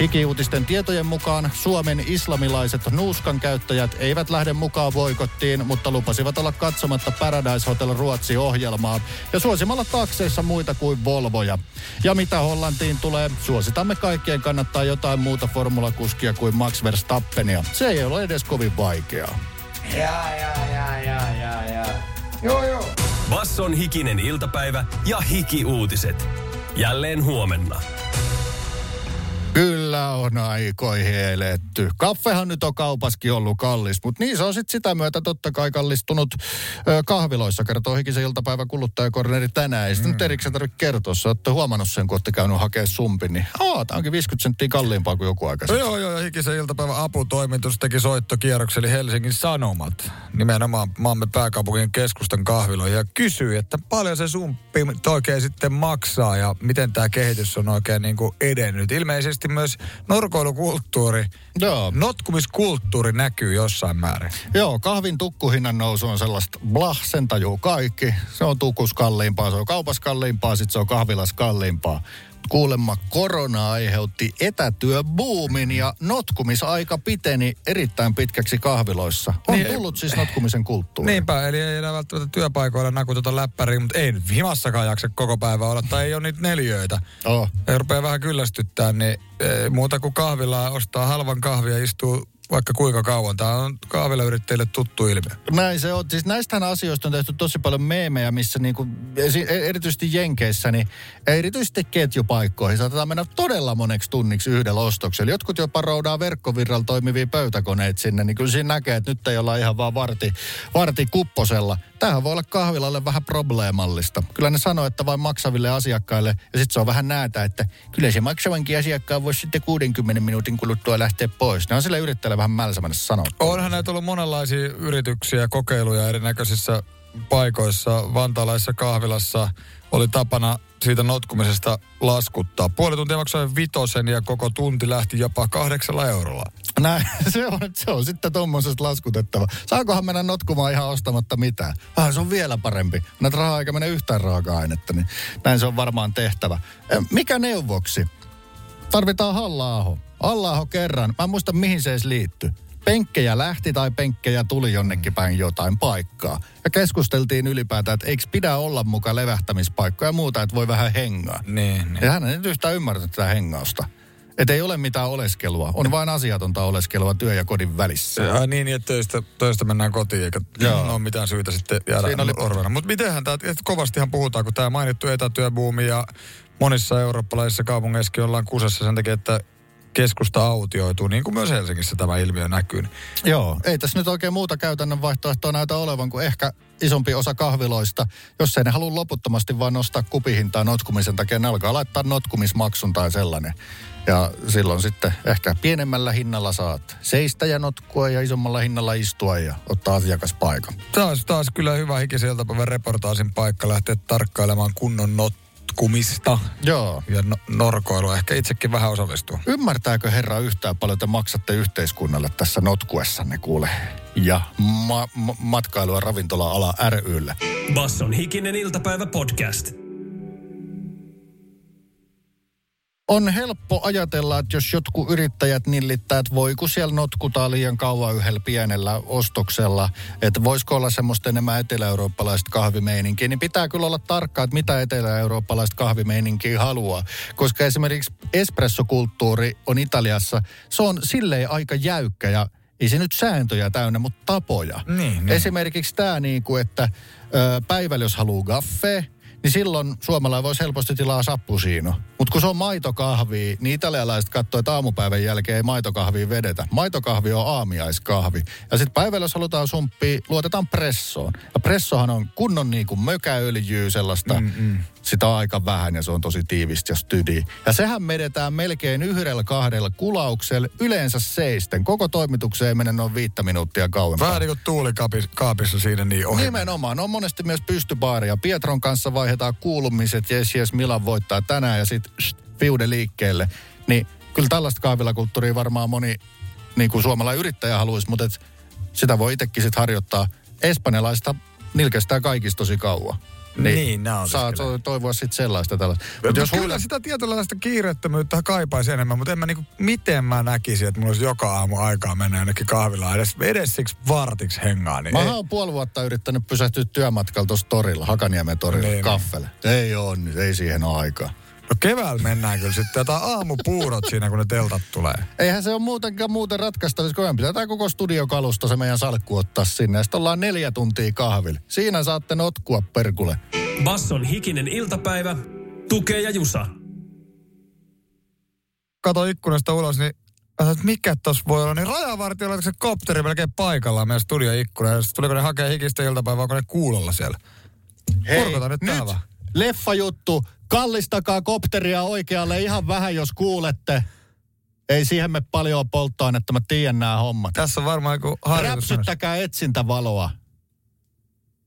Hikiuutisten tietojen mukaan Suomen islamilaiset nuuskan käyttäjät eivät lähde mukaan boikottiin, mutta lupasivat olla katsomatta Paradise Hotel Ruotsi-ohjelmaa ja suosimalla takseissa muita kuin Volvoja. Ja mitä Hollantiin tulee, suositamme kaikkien kannattaa jotain muuta formulakuskia kuin Max Verstappenia. Se ei ole edes kovin vaikeaa. Ja, ja, ja, ja, ja, ja. Joo, joo. Basson hikinen iltapäivä ja hiki-uutiset. Jälleen huomenna. Kyllä on aikoihin eletty. Kaffehan nyt on kaupaskin ollut kallis, mutta niin se on sitten sitä myötä totta kai kallistunut ö, kahviloissa, kertoo Hikisen iltapäivä kuluttajakorneri tänään. Ei sitä nyt erikseen tarvitse kertoa, sä olette huomannut sen, kun olette käynyt hakemaan sumpin, niin aa, tää onkin 50 senttiä kalliimpaa kuin joku aika sitten. joo, joo, Hikisen iltapäivän aputoimitus teki soittokierrokseli Helsingin Sanomat, nimenomaan maamme pääkaupungin keskustan kahviloihin, ja kysyi, että paljon se sumppi oikein sitten maksaa, ja miten tämä kehitys on oikein niin kuin edennyt. Ilmeisesti myös norkoilukulttuuri, Joo. notkumiskulttuuri näkyy jossain määrin. Joo, kahvin tukkuhinnan nousu on sellaista blah, sen tajuu kaikki. Se on tukus kalliimpaa, se on kaupas kalliimpaa, sitten se on kahvilas kalliimpaa. Kuulemma korona aiheutti etätyöbuumin ja notkumisaika piteni erittäin pitkäksi kahviloissa. On Niin, tullut siis notkumisen kulttuuri. Niinpä, eli ei enää välttämättä työpaikoilla nakuteta läppäriin, mutta ei nyt himassakaan jaksa koko päivä olla, tai ei ole niitä neljöitä. Oh. Ja rupeaa vähän kyllästyttää, niin ei muuta kuin kahvilaa ostaa halvan kahvia ja istuu vaikka kuinka kauan. Tämä on kahvilayrittäjille tuttu ilmiö. Näin se on. Siis näistähän asioista on tehty tosi paljon meemejä, missä niinku, esi- erityisesti Jenkeissä, niin erityisesti ketjupaikkoihin saatetaan mennä todella moneksi tunniksi yhdellä ostoksella. Jotkut jopa roudaa verkkovirralla toimivia pöytäkoneita sinne, niin kyllä siinä näkee, että nyt ei olla ihan vaan varti, varti kupposella. Tämähän voi olla kahvilalle vähän probleemallista. Kyllä ne sanoo, että vain maksaville asiakkaille, ja sitten se on vähän näitä, että kyllä se maksavankin asiakkaan voisi sitten 60 minuutin kuluttua lähteä pois. Ne on sille yrittäjälle vähän mälsämällä sanoa. Onhan näitä ollut monenlaisia yrityksiä, kokeiluja erinäköisissä paikoissa. Vantaalaisessa kahvilassa oli tapana siitä notkumisesta laskuttaa. Puoli tuntia maksoi vitosen ja koko tunti lähti jopa kahdeksalla eurolla. Näin, se on, se on sitten tuommoisesta laskutettava. Saakohan mennä notkumaan ihan ostamatta mitään? Ah, se on vielä parempi. Näitä rahaa eikä mene yhtään raaka-ainetta, niin näin se on varmaan tehtävä. Eh, Mikä neuvoksi? Tarvitaan halla halla kerran. Mä en muista mihin se edes liittyy. Penkkejä lähti tai penkkejä tuli jonnekin päin jotain paikkaa. Ja keskusteltiin ylipäätään, että eikö pidä olla mukaan levähtämispaikkoja ja muuta, että voi vähän hengaa. Niin, niin. Ja hän ei nyt yhtään ymmärtänyt tätä hengausta. Että ei ole mitään oleskelua. On vain asiatonta oleskelua työ ja kodin välissä. Ja, niin, että töistä, töistä mennään kotiin, eikä Joo. ole mitään syytä sitten jäädä Siinä oli- orvana. Mutta mitenhän tämä, kovastihan puhutaan, kun tämä mainittu etätyöbuumi ja monissa eurooppalaisissa kaupungeissakin ollaan kusessa sen takia, että keskusta autioituu, niin kuin myös Helsingissä tämä ilmiö näkyy. Niin Joo, ei tässä nyt oikein muuta käytännön vaihtoehtoa näytä olevan kuin ehkä isompi osa kahviloista. Jos ei ne halua loputtomasti vaan nostaa kupihintaa notkumisen takia, ne alkaa laittaa notkumismaksun tai sellainen. Ja silloin sitten ehkä pienemmällä hinnalla saat seistä ja notkua ja isommalla hinnalla istua ja ottaa asiakaspaikan. Taas, taas kyllä hyvä hikisen iltapäivän reportaasin paikka lähteä tarkkailemaan kunnon notkumista Joo. ja no, norkoilua. Ehkä itsekin vähän osallistua. Ymmärtääkö herra yhtään paljon te maksatte yhteiskunnalle tässä notkuessanne kuule? Ja ma- ma- matkailu- ja ravintola-ala rylle. Basson hikinen iltapäivä podcast. On helppo ajatella, että jos jotkut yrittäjät nillittää, että voi kun siellä notkutaan liian kauan yhdellä pienellä ostoksella, että voisiko olla semmoista enemmän etelä-eurooppalaista kahvimeininkiä, niin pitää kyllä olla tarkkaa, että mitä etelä-eurooppalaista kahvimeininkiä haluaa. Koska esimerkiksi espressokulttuuri on Italiassa, se on silleen aika jäykkä ja ei se nyt sääntöjä täynnä, mutta tapoja. Niin, niin. Esimerkiksi tämä niin kuin, että ö, päivällä jos haluaa gaffea, niin silloin suomalainen voisi helposti tilaa sappusiino. Mutta kun se on maitokahvi, niin italialaiset katsoo, että aamupäivän jälkeen ei maitokahvia vedetä. Maitokahvi on aamiaiskahvi. Ja sitten päivällä, jos halutaan sumppia, luotetaan pressoon. Ja pressohan on kunnon niin kuin mökäöljyä sellaista. Mm-mm. Sitä on aika vähän ja se on tosi tiivistä ja stydi. Ja sehän medetään melkein yhdellä kahdella kulauksella, yleensä seisten. Koko toimitukseen ei mene noin viittä minuuttia kauempaa. Vähän niin kuin tuulikaapissa siinä niin ohi. Nimenomaan. On monesti myös pystybaaria. Pietron kanssa vaihdetaan kuulumiset. Jes, jes, Milan voittaa tänään ja sitten fiude liikkeelle. Niin kyllä tällaista kahvilakulttuuria varmaan moni niin kuin suomalainen yrittäjä haluaisi, mutta et sitä voi itsekin sitten harjoittaa. Espanjalaista nilkestää kaikista tosi kauan. Niin, nää Saa to- toivoa sitten sellaista tällaista. Mutta Mutta jos kyllä sitä tietynlaista kiirettömyyttä kaipaisi enemmän, mutta en mä niinku, miten mä näkisin, että mulla olisi joka aamu aikaa mennä jonnekin kahvilaan edes, edes siksi vartiksi hengaa. Niin Mä ei, oon puoli vuotta yrittänyt pysähtyä työmatkalla tuossa torilla, Hakaniemen torilla, Niin, niin, niin. Ei oo nyt, ei siihen ole aikaa. No keväällä mennään kyllä sitten jotain aamupuurot siinä, kun ne teltat tulee. Eihän se ole muutenkaan muuten ratkaistavissa, kun meidän pitää tämä koko studiokalusto, se meidän salkku ottaa sinne. Ja sitten ollaan neljä tuntia kahvilla. Siinä saatte notkua perkule. Basson hikinen iltapäivä. Tukee ja Jusa. Kato ikkunasta ulos, niin että mikä tos voi olla, niin se kopteri melkein paikallaan meidän studioikkuna. Ja sitten tuliko ne hakea hikistä iltapäivää, onko ne kuulolla siellä? Porkota nyt, tää vaan. Leffajuttu. Kallistakaa kopteria oikealle ihan vähän, jos kuulette. Ei siihen me paljon polttoainetta, mä tiedän nämä hommat. Tässä on varmaan joku harjoitus. Räpsyttäkää etsintävaloa.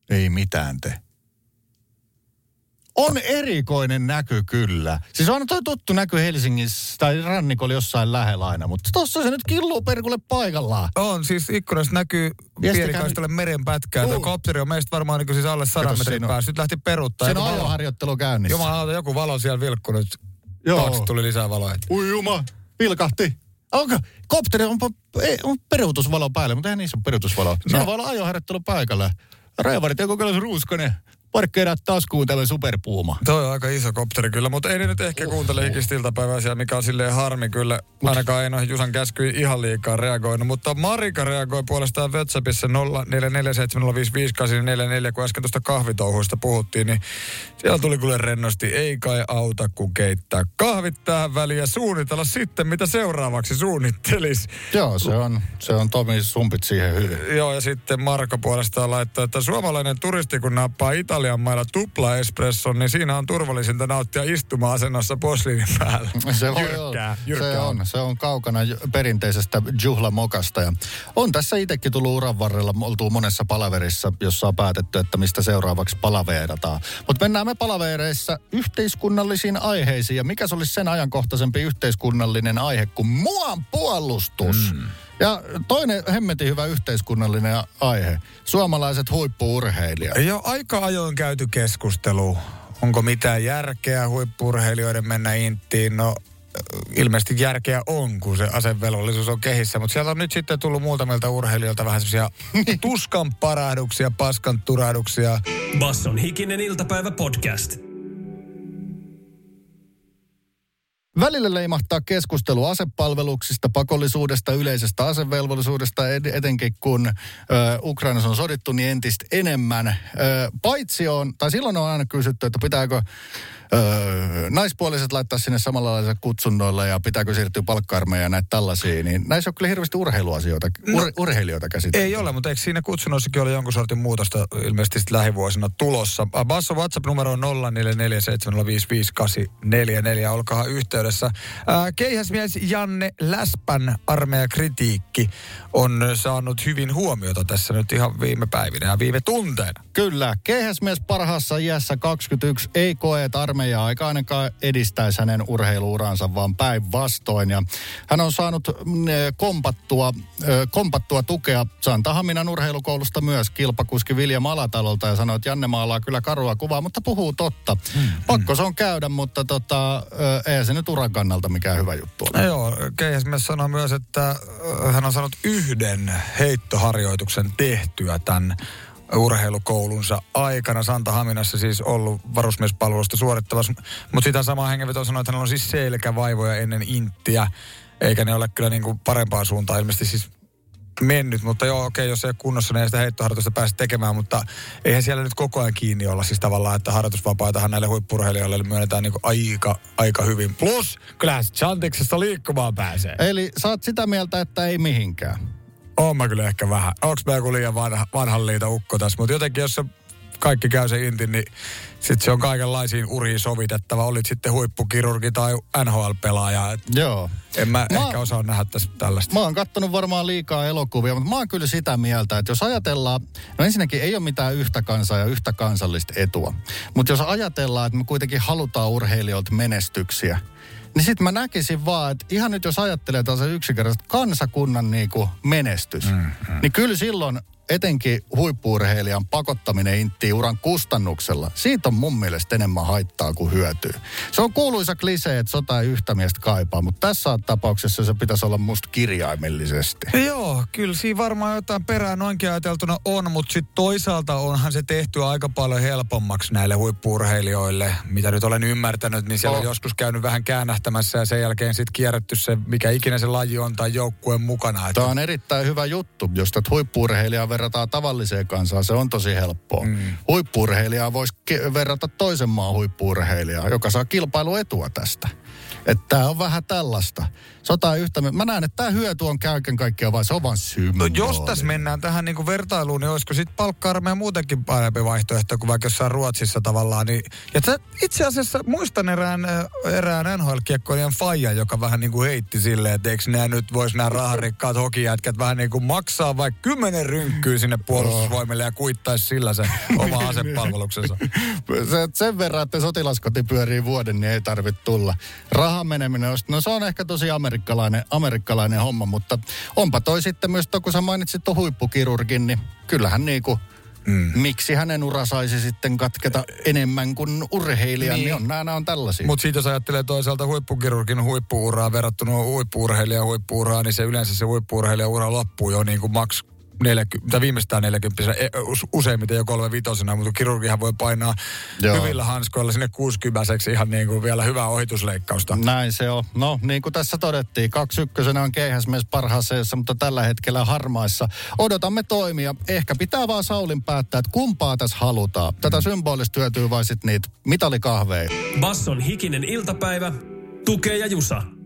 Ei mitään te. On erikoinen näky kyllä. Siis on toi tuttu näky Helsingissä tai rannikolla jossain lähellä aina, mutta tossa se nyt killuu perkulle paikallaan. On, siis ikkunasta näkyy Viestikää pienikaistalle meren pätkää. Tuo Juu. kopteri on meistä varmaan niin siis alle 100 Kato, metrin on- päässä. Nyt lähti peruuttaa. Siinä on ajoharjoittelu käynnissä. Jumalauta, joku valo siellä vilkkunut. Joo. Taakse tuli lisää valoa. Ui juma, vilkahti. Onko? Kopteri on, on peruutusvalo päällä, mutta eihän niissä ole peruutusvalo. Siinä voi olla ajoharjoittelu paikalla. Rajavarit joku kyllä ruuskonen Parkkeeraa taskuun tämmöinen superpuuma. Toi on aika iso kopteri kyllä, mutta ei ne nyt ehkä kuuntele hikistä iltapäiväisiä, mikä on silleen harmi kyllä. Ainakaan ei noihin Jusan käskyi ihan liikaa reagoinut, mutta Marika reagoi puolestaan WhatsAppissa 0447055844, kun äsken tuosta kahvitouhuista puhuttiin, niin siellä tuli kyllä rennosti, ei kai auta kun keittää kahvit tähän väliin ja suunnitella sitten, mitä seuraavaksi suunnittelis. Joo, se on, se on Tomi sumpit siihen hyvin. Joo, ja sitten Marko puolestaan laittoi, että suomalainen turisti kun nappaa Italian mailla tupla espresson, niin siinä on turvallisinta nauttia istuma-asennossa posliinin päällä. Se, voi jyrkkää, jyrkkää se on. Se on kaukana perinteisestä juhlamokasta. Ja on tässä itsekin tullut uran varrella, oltu monessa palaverissa, jossa on päätetty, että mistä seuraavaksi palaveerataan. Mutta mennään me palavereissa yhteiskunnallisiin aiheisiin. Ja mikä se olisi sen ajankohtaisempi yhteiskunnallinen aihe kuin muan puolustus? Mm. Ja toinen hemmetin hyvä yhteiskunnallinen aihe. Suomalaiset huippuurheilijat. Ei ole aika ajoin käyty keskustelu. Onko mitään järkeä huippurheilijoiden mennä inttiin? No ilmeisesti järkeä on, kun se asevelvollisuus on kehissä. Mutta sieltä on nyt sitten tullut muutamilta urheilijoilta vähän semmoisia tuskan parahduksia, paskan turahduksia. Basson hikinen iltapäivä podcast. Välillä leimahtaa keskustelu asepalveluksista, pakollisuudesta, yleisestä asevelvollisuudesta, etenkin kun Ukrainassa on sodittu, niin entistä enemmän. Paitsi on, tai silloin on aina kysytty, että pitääkö ö, naispuoliset laittaa sinne samanlaisille kutsunnoilla ja pitääkö siirtyä palkka ja näitä tällaisia, niin näissä on kyllä hirveästi urheiluasioita, ur, No, urheilijoita käsitelty. Ei ole, mutta eikö siinä kutsunnoissakin ole jonkun sortin muutosta ilmeisesti sitten lähivuosina tulossa? Basso WhatsApp-numero on 0447055844. Olkaa yhteydessä. Ää, keihäsmies Janne Läspän armeijakritiikki on saanut hyvin huomiota tässä nyt ihan viime päivinä ja viime tunteina. Kyllä. Keihäsmies parhaassa iässä 21 ei koe, että armeija aika ainakaan edistäisi hänen urheiluuransa, vaan päinvastoin. Ja hän on saanut mm, eh, kompattua, ö, kompattua tukea Santahaminan urheilukoulusta myös kilpakuski Vilja Malatalolta ja sanoi, että Janne maalaa kyllä karua kuvaa, mutta puhuu totta. Mm, Pakko se on käydä, mutta tota, ö, ei se nyt uran kannalta mikään hyvä juttu ole. No joo, keihäsmies sanoi myös, että hän on saanut yhden heittoharjoituksen tehtyä tämän urheilukoulunsa aikana. Santa Haminassa siis ollut varusmiespalvelusta suorittavassa. Mutta sitä samaa hengenvetoa sanoi, että hänellä on siis selkävaivoja ennen inttiä. Eikä ne ole kyllä niin kuin parempaan suuntaan ilmeisesti siis mennyt. Mutta joo, okei, jos ei ole kunnossa, niin ei sitä heittoharjoitusta pääse tekemään. Mutta eihän siellä nyt koko ajan kiinni olla siis tavallaan, että harjoitusvapaitahan näille huippurheilijoille myönnetään niin aika, aika hyvin. Plus, kyllähän se Chantiksesta liikkumaan pääsee. Eli oot sitä mieltä, että ei mihinkään. Oon mä kyllä ehkä vähän. Onks mä joku liian vanha, vanhan liita ukko tässä? Mutta jotenkin, jos se kaikki käy se intin, niin sitten se on kaikenlaisiin uriin sovitettava. Olit sitten huippukirurgi tai NHL-pelaaja. Joo. En mä, Mä- ehkä osaa nähdä tässä tällaista. Mä oon kattonut varmaan liikaa elokuvia, mutta mä oon kyllä sitä mieltä, että jos ajatellaan, no ensinnäkin ei ole mitään yhtä kansaa ja yhtä kansallista etua. Mutta jos ajatellaan, että me kuitenkin halutaan urheilijoilta menestyksiä, niin sitten mä näkisin vaan, että ihan nyt jos ajattelee tällaisen yksinkertaisesti kansakunnan niinku menestys, mm, mm. niin kyllä silloin etenkin huippuurheilijan pakottaminen inttiin uran kustannuksella, siitä on mun mielestä enemmän haittaa kuin hyötyä. Se on kuuluisa klisee, että sota ei yhtä miestä kaipaa, mutta tässä tapauksessa se pitäisi olla musta kirjaimellisesti. Joo, kyllä siinä varmaan jotain perää noinkin ajateltuna on, mutta sitten toisaalta onhan se tehty aika paljon helpommaksi näille huippuurheilijoille. Mitä nyt olen ymmärtänyt, niin siellä on Oh. joskus käynyt vähän käännähtämässä ja sen jälkeen sitten kierretty se, mikä ikinä se laji on tai joukkueen mukana. Tämä on erittäin hyvä juttu, jos tätä huippuurheilijaa verrataan tavalliseen kansaan, se on tosi helppoa. Mm. Huippuurheilijaa voisi ke- verrata toisen maan huippuurheilijaa, joka saa kilpailuetua tästä. Että tämä on vähän tällaista. Sota yhtä... Mä näen, että tämä hyöty on kaiken kaikkiaan vai se on vaan No symboli. jos tässä mennään tähän niin vertailuun, niin olisiko sitten palkka muutenkin parempi vaihtoehto kuin vaikka jossain Ruotsissa tavallaan. Niin, ja sä, itse asiassa muistan erään, erään NHL-kiekkoilijan Faija, joka vähän niin kuin heitti silleen, että eikö nämä nyt voisi nämä raharikkaat hokijätkät vähän niin kuin maksaa vaikka kymmenen rynkkyä sinne puolustusvoimille ja kuittaisi sillä se oma asepalveluksensa. se, sen verran, että sotilaskoti pyörii vuoden, niin ei tarvitse tulla. Rahan meneminen, on- no se on ehkä tosi amerikkalainen, amerikkalainen homma, mutta onpa toi sitten myös, kun sä mainitsit tuon huippukirurgin, niin kyllähän niinku, mm. miksi hänen ura saisi sitten katketa enemmän kuin urheilijan, niin, Niin. niin on, nämä, nämä on tällaisia. Mutta siitä jos ajattelee toisaalta huippukirurgin huippuuraa verrattuna huippuurheilijan huippuuraa, niin se yleensä se huippuurheilijan ura loppuu jo niin kuin maks 40, tai viimeistään 40, e- us- useimmiten jo 35 mutta kirurgihan voi painaa Joo. hyvillä hanskoilla sinne 60 ihan niin kuin vielä hyvää ohitusleikkausta. Näin se on. No, niin kuin tässä todettiin, kaksi ykkösenä on keihäsmies parhaassa ajassa, mutta tällä hetkellä harmaissa. Odotamme toimia. Ehkä pitää vaan Saulin päättää, että kumpaa tässä halutaan. Tätä symbolista hyötyy vai sitten niitä mitalikahveja. Basson hikinen iltapäivä. Tukee ja Jusa.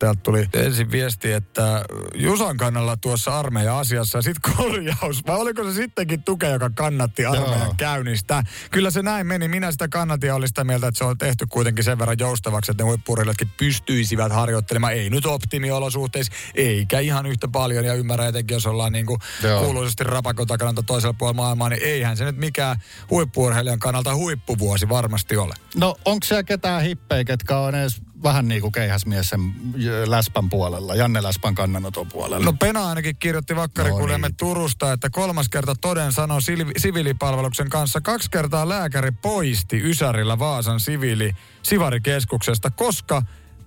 Täältä tuli ensin viesti, että Jusan kannalla tuossa armeija-asiassa ja sitten korjaus. Vai oliko se sittenkin tukea, joka kannatti armeijan Joo. käynnistä? Kyllä se näin meni. Minä sitä kannatin ja olin sitä mieltä, että se on tehty kuitenkin sen verran joustavaksi, että ne huippurilatkin pystyisivät harjoittelemaan. Ei nyt optimiolosuhteissa, eikä ihan yhtä paljon. Ja ymmärrän etenkin, jos ollaan niin kuin kuuluisesti rapakon takana toisella puolella maailmaa, niin eihän se nyt mikään huippuurheilijan kannalta huippuvuosi varmasti ole. No, onko siellä ketään hippejä, ketkä on edes vähän niin kuin keihäsmies sen läspän puolella, Janne Läspän kannanoton puolella? No Pena ainakin kirjoitti vakkarikuljamme No niin. Turusta, että kolmas kerta toden sanoi sil- siviilipalveluksen kanssa. Kaksi kertaa lääkäri poisti Ysärillä Vaasan siviili Sivarikeskuksesta, koska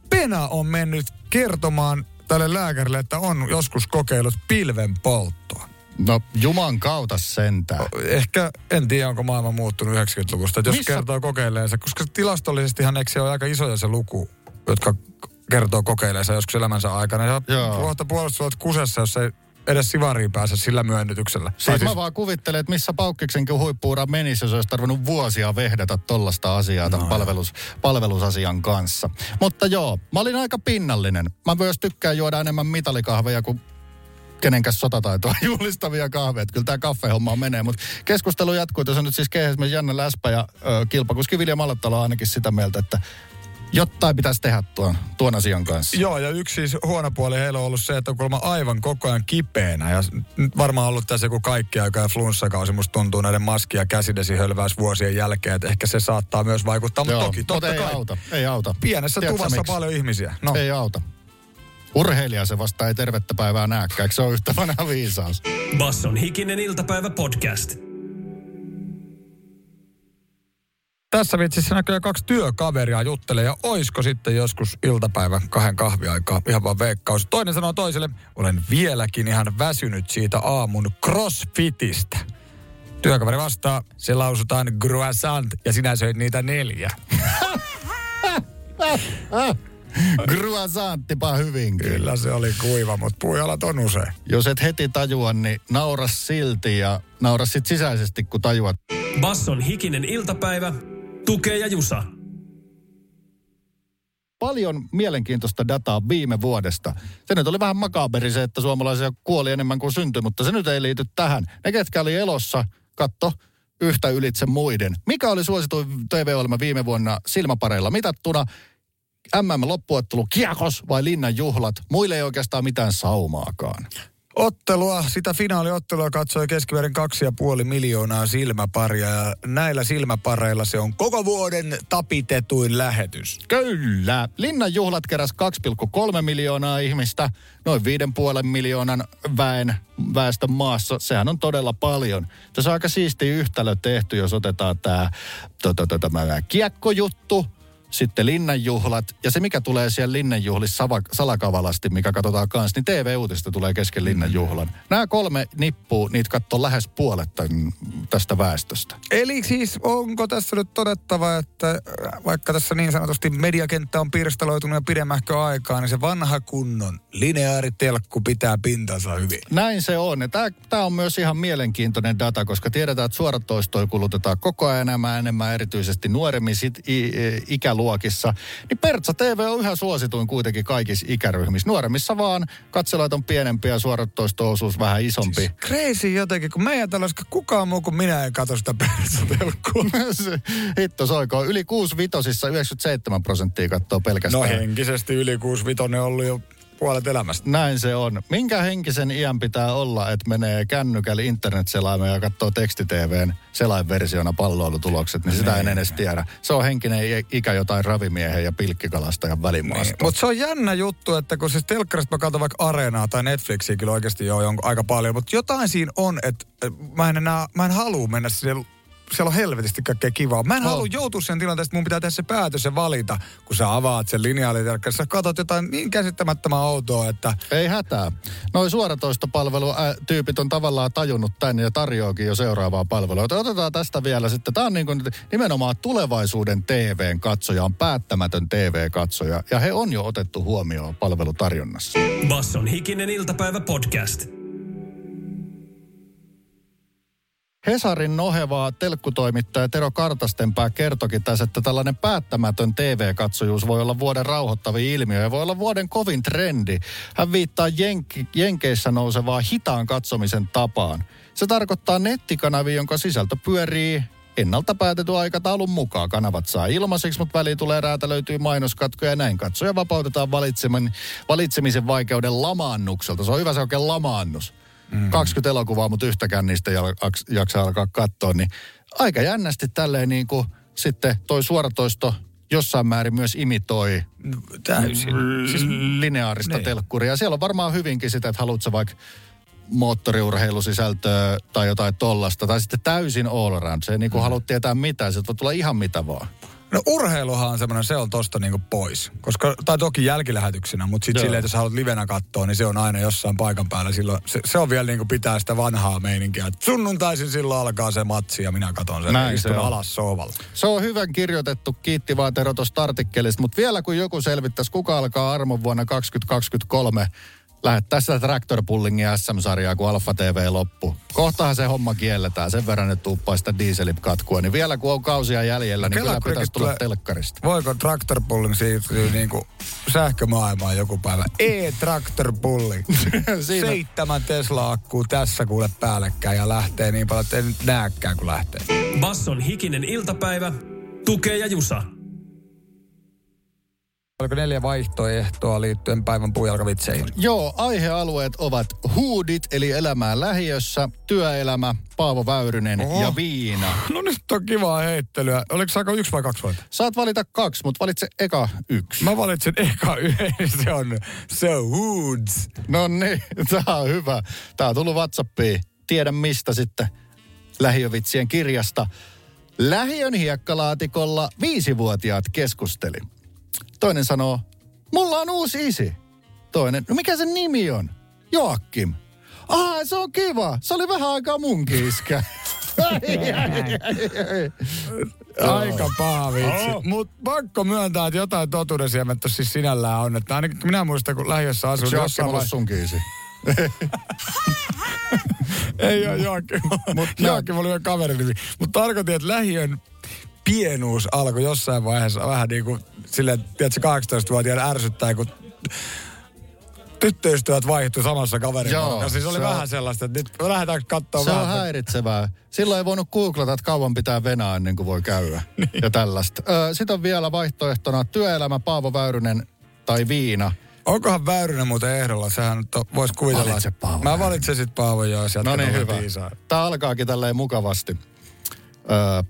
Pena on mennyt kertomaan tälle lääkärille, että on joskus kokeillut pilven polttoa. No, juman kautta sentään. Ehkä, en tiedä onko maailma muuttunut 90-luvusta, että jos Missä- kertoo kokeileensa, koska tilastollisestihan eikö se ole aika isoja se luku, jotka kertoo kokeileensa joskus elämänsä aikana. Ja Joo. kohta puolustusvoimat kusessa, jos ei edes sivariin pääse sillä myönnytyksellä. Tai Siis mä vaan kuvittelen, että missä Paukkiksenkin huippuura menisi, jos olisi tarvinnut vuosia vehdata tollasta asiaa tämän palvelus, palvelusasian kanssa. Mutta joo, mä olin aika pinnallinen. Mä myös tykkään juoda enemmän mitalikahveja kuin kenenkäs sotataitoa juhlistavia kahveja. Kyllä tämä kaffehomma menee, mutta keskustelu jatkuu. Tässä on nyt siis keihäsmies Janne Läspä ja ö, kilpakuski Vilja Malattalo ainakin sitä mieltä, että jotain pitäisi tehdä tuon, tuon asian kanssa. Joo, ja yksi siis huono puoli heillä on ollut se, että on kuulemma aivan koko ajan kipeänä. Ja nyt varmaan ollut tässä joku kaikki aika ja flunssakausi. Musta tuntuu näiden maski- ja käsidesihölväys vuosien jälkeen, että ehkä se saattaa myös vaikuttaa. Mutta toki, totta mutta ei kai. auta, ei auta. Pienessä Tiedätkö tuvassa miksi? paljon ihmisiä. No. Ei auta. Urheilija se vasta ei tervettä päivää näkään, eikö se on yhtä vanha viisaus? Basson hikinen iltapäivä podcast. Tässä vitsissä näköjään kaksi työkaveria juttelee ja oisko sitten joskus iltapäivän kahden kahviaikaa ihan vaan veikkaus. Toinen sanoo toiselle, olen vieläkin ihan väsynyt siitä aamun crossfitistä. Työkaveri vastaa, se lausutaan croissant ja sinä söit niitä neljä. Gruasanttipa hyvin kyllä. Kyllä se oli kuiva, mutta puujalat on usein. Jos et heti tajua, niin naura silti ja naura sit sisäisesti, kun tajuat. Basson hikinen iltapäivä. Tukee ja Jusa. Paljon mielenkiintoista dataa viime vuodesta. Se nyt oli vähän makaberi se, että suomalaisia kuoli enemmän kuin syntyi, mutta se nyt ei liity tähän. Ne, ketkä oli elossa, katto, yhtä ylitse muiden. Mikä oli suosituin TV-ohjelma viime vuonna silmäpareilla mitattuna? MM-loppuottelu Kiekos vai Linnan juhlat? Muille ei oikeastaan mitään saumaakaan. Ottelua, sitä finaaliottelua katsoi ja puoli miljoonaa silmäparia ja näillä silmäpareilla se on koko vuoden tapitetuin lähetys. Kyllä. Linnan juhlat keräs 2,3 miljoonaa ihmistä, noin 5,5 miljoonan väen väestön maassa. Sehän on todella paljon. Tässä on aika siisti yhtälö tehty, jos otetaan tota, tota, tämä kiekkojuttu, sitten linnanjuhlat ja se, mikä tulee siellä linnanjuhlissa salakavalasti, mikä katsotaan kanssa, niin TV-uutista tulee kesken linnanjuhlan. Nämä kolme nippuu, niitä katsoo lähes puolet tämän- tästä väestöstä. Eli siis onko tässä nyt todettava, että äh, vaikka tässä niin sanotusti mediakenttä on pirstaloitunut jo pidemmähkö aikaa, niin se vanha kunnon lineaaritelkku pitää pintansa hyvin. Näin se on. Ja tämä on myös ihan mielenkiintoinen data, koska tiedetään, että suoratoistoja kulutetaan koko ajan enemmän, enemmän erityisesti nuoremmissa i- i- ikäluokissa. Niin Pertsa TV on yhä suosituin kuitenkin kaikissa ikäryhmissä. Nuoremmissa vaan katselajat on pienempiä ja suoratoisto-osuus vähän isompi. Crazy jotenkin, kun meidän tällaista kukaan muu kuin minä ei katso sitä persatelkkua. Se- Hitto soiko. Yli 6 vitosissa 97 prosenttia katsoo No pelkästään. henkisesti yli 65 on ollut jo puolet elämästä. Näin se on. Minkä henkisen iän pitää olla, että menee kännykällä internet-selaimeen ja katsoo teksti-TVn selainversiona palloilutulokset, niin sitä en edes tiedä. Se on henkinen ikä jotain ravimiehen ja pilkkikalastajan välimaasta. Mutta se on jännä juttu, että kun siis telkkarista mä katson vaikka Areenaa tai Netflixiä kyllä oikeasti jo jonkun aika paljon, mutta jotain siinä on, että mä en enää, mä en halua mennä sinne siellä on helvetisti kaikkea kivaa. Mä en Oh. halua joutua sen tilanteeseen, että mun pitää tehdä se päätös ja valita, kun sä avaat sen lineaalitelkkarin. Sä katsot jotain niin käsittämättömän outoa, että Ei hätää. Noin suoratoistopalvelutyypit on tavallaan tajunnut tänne ja tarjoakin jo seuraavaa palvelua. Joten Otetaan tästä vielä sitten. Tämä on niin kuin nimenomaan tulevaisuuden TVn katsoja, on päättämätön TV-katsoja. Ja he on jo otettu huomioon palvelutarjonnassa. Basson hikinen iltapäivä podcast. Hesarin nohevaa telkkutoimittaja Tero Kartastenpää kertokin tässä, että tällainen päättämätön TV-katsojuus voi olla vuoden rauhoittavin ilmiö ja voi olla vuoden kovin trendi. Hän viittaa Jenk- Jenkeissä nousevaa hitaan katsomisen tapaan. Se tarkoittaa nettikanavia, jonka sisältö pyörii ennalta päätetyn aikataulun mukaan. Kanavat saa ilmaiseksi, mutta väliin tulee räätälöityy mainoskatkoja ja näin katsoja vapautetaan valitsemisen vaikeuden lamaannukselta. Se on hyvä se oikein lamaannus. Mm. 20 elokuvaa, mutta yhtäkään niistä ei al- jaksa alkaa katsoa, niin aika jännästi tälleen niin kuin sitten toi suoratoisto jossain määrin myös imitoi täysin. Siis lineaarista Niin. telkkuria. Siellä on varmaan hyvinkin sitä, että haluatko vaikka moottoriurheilusisältöä tai jotain tollasta, tai sitten täysin all around. Se ei niinku mm. halua tietää mitään, se voi tulla ihan mitä vaan. No urheiluhan on semmoinen, se on tosta niinku pois. Koska, tai toki jälkilähetyksenä, mutta sitten silleen, että jos haluat livenä katsoa, niin se on aina jossain paikan päällä. Silloin, se, se on vielä niinku pitää sitä vanhaa meininkiä. Et Sunnuntaisin silloin alkaa se matsi ja minä katson sen. Näin se on. alas sohvalla. Se on hyvän kirjoitettu, kiitti vaan Tero tuosta artikkelista, mutta vielä kun joku selvittäisi, kuka alkaa armon vuonna 2023 lähettää sitä Tractor Pullingin SM-sarjaa, kun Alfa TV loppu. Kohtahan se homma kielletään, sen verran ne tuuppaa sitä dieselit katkua. Niin vielä kun on kausia jäljellä, niin Kela, kyllä pitäisi tulla tulee- telkkarista. Voiko Tractor Pulling siirtyä niinku sähkömaailmaan joku päivä? E-Tractor Pulling. Siinä- Seitsemän Tesla-akkuu tässä kuule päällekkäin ja lähtee niin paljon, että ei nyt näekään kun lähtee. Basson hikinen iltapäivä. Tukee ja Jusa. Oliko neljä vaihtoehtoa liittyen päivän puujalkavitseihin? Joo, aihealueet ovat huudit, eli elämää lähiössä, työelämä, Paavo Väyrynen Oho. ja viina. No nyt on kivaa heittelyä. Oliko saako yksi vai kaksi vaihtoehtoa? Saat valita kaksi, mutta valitse eka yksi. Mä valitsen eka yhden, se on So Woods. No niin, tää on hyvä. Tää on tullut Whatsappiin. Tiedä mistä sitten lähiövitsien kirjasta. Lähiön hiekkalaatikolla viisivuotiaat keskusteli. Toinen sanoo, mulla on uusi isi. Toinen, no mikä sen nimi on? Joakim. Ah, se on kiva. Se oli vähän aikaa munkin iskä. Ai, ai, ai, ai. Aika paha vitsi. Oh. Mutta pakko myöntää, että jotain totuudensiemettä siis sinällään on. Että ainakin minä muistan, kun lähiössä asuin. Se Joakim jossain ollut vai- sunkin isi. Ei ole Joakim. Mutta Joakim oli meidän kaverin nimi. Mutta tarkoitin, että lähiön pienuus alkoi jossain vaiheessa vähän niin kuin silleen, tiedätkö, 18-vuotiaan ärsyttää, kun tyttöystävät vaihtui samassa kaverin Joo, porukassa. Siis oli se on- vähän sellaista, että nyt lähdetään katsoa Se on vähän. häiritsevää. Silloin ei voinut googlata, että kauan pitää venää ennen kuin voi käydä. Niin. ja tällaista. Sitten on vielä vaihtoehtona työelämä, Paavo Väyrynen tai viina. Onkohan Väyrynen muuten ehdolla? Sehän nyt on- vois kuvitella. Valitse Paavo Mä valitsen sit Paavo joo, sieltä No niin, hyvä. viisaa. Tämä alkaakin tälleen mukavasti.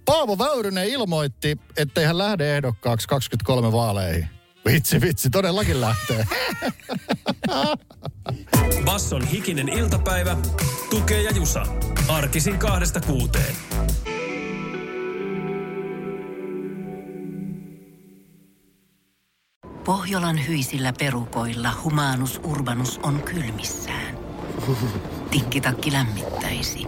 Paavo Väyrynen ilmoitti, ettei hän lähde ehdokkaaksi 23 vaaleihin. Vitsi, vitsi, todellakin lähtee. Basson hikinen iltapäivä. Tukee ja Jusa. Arkisin kahdesta kuuteen. Pohjolan hyisillä perukoilla humanus urbanus on kylmissään. Tikkitakki lämmittäisi.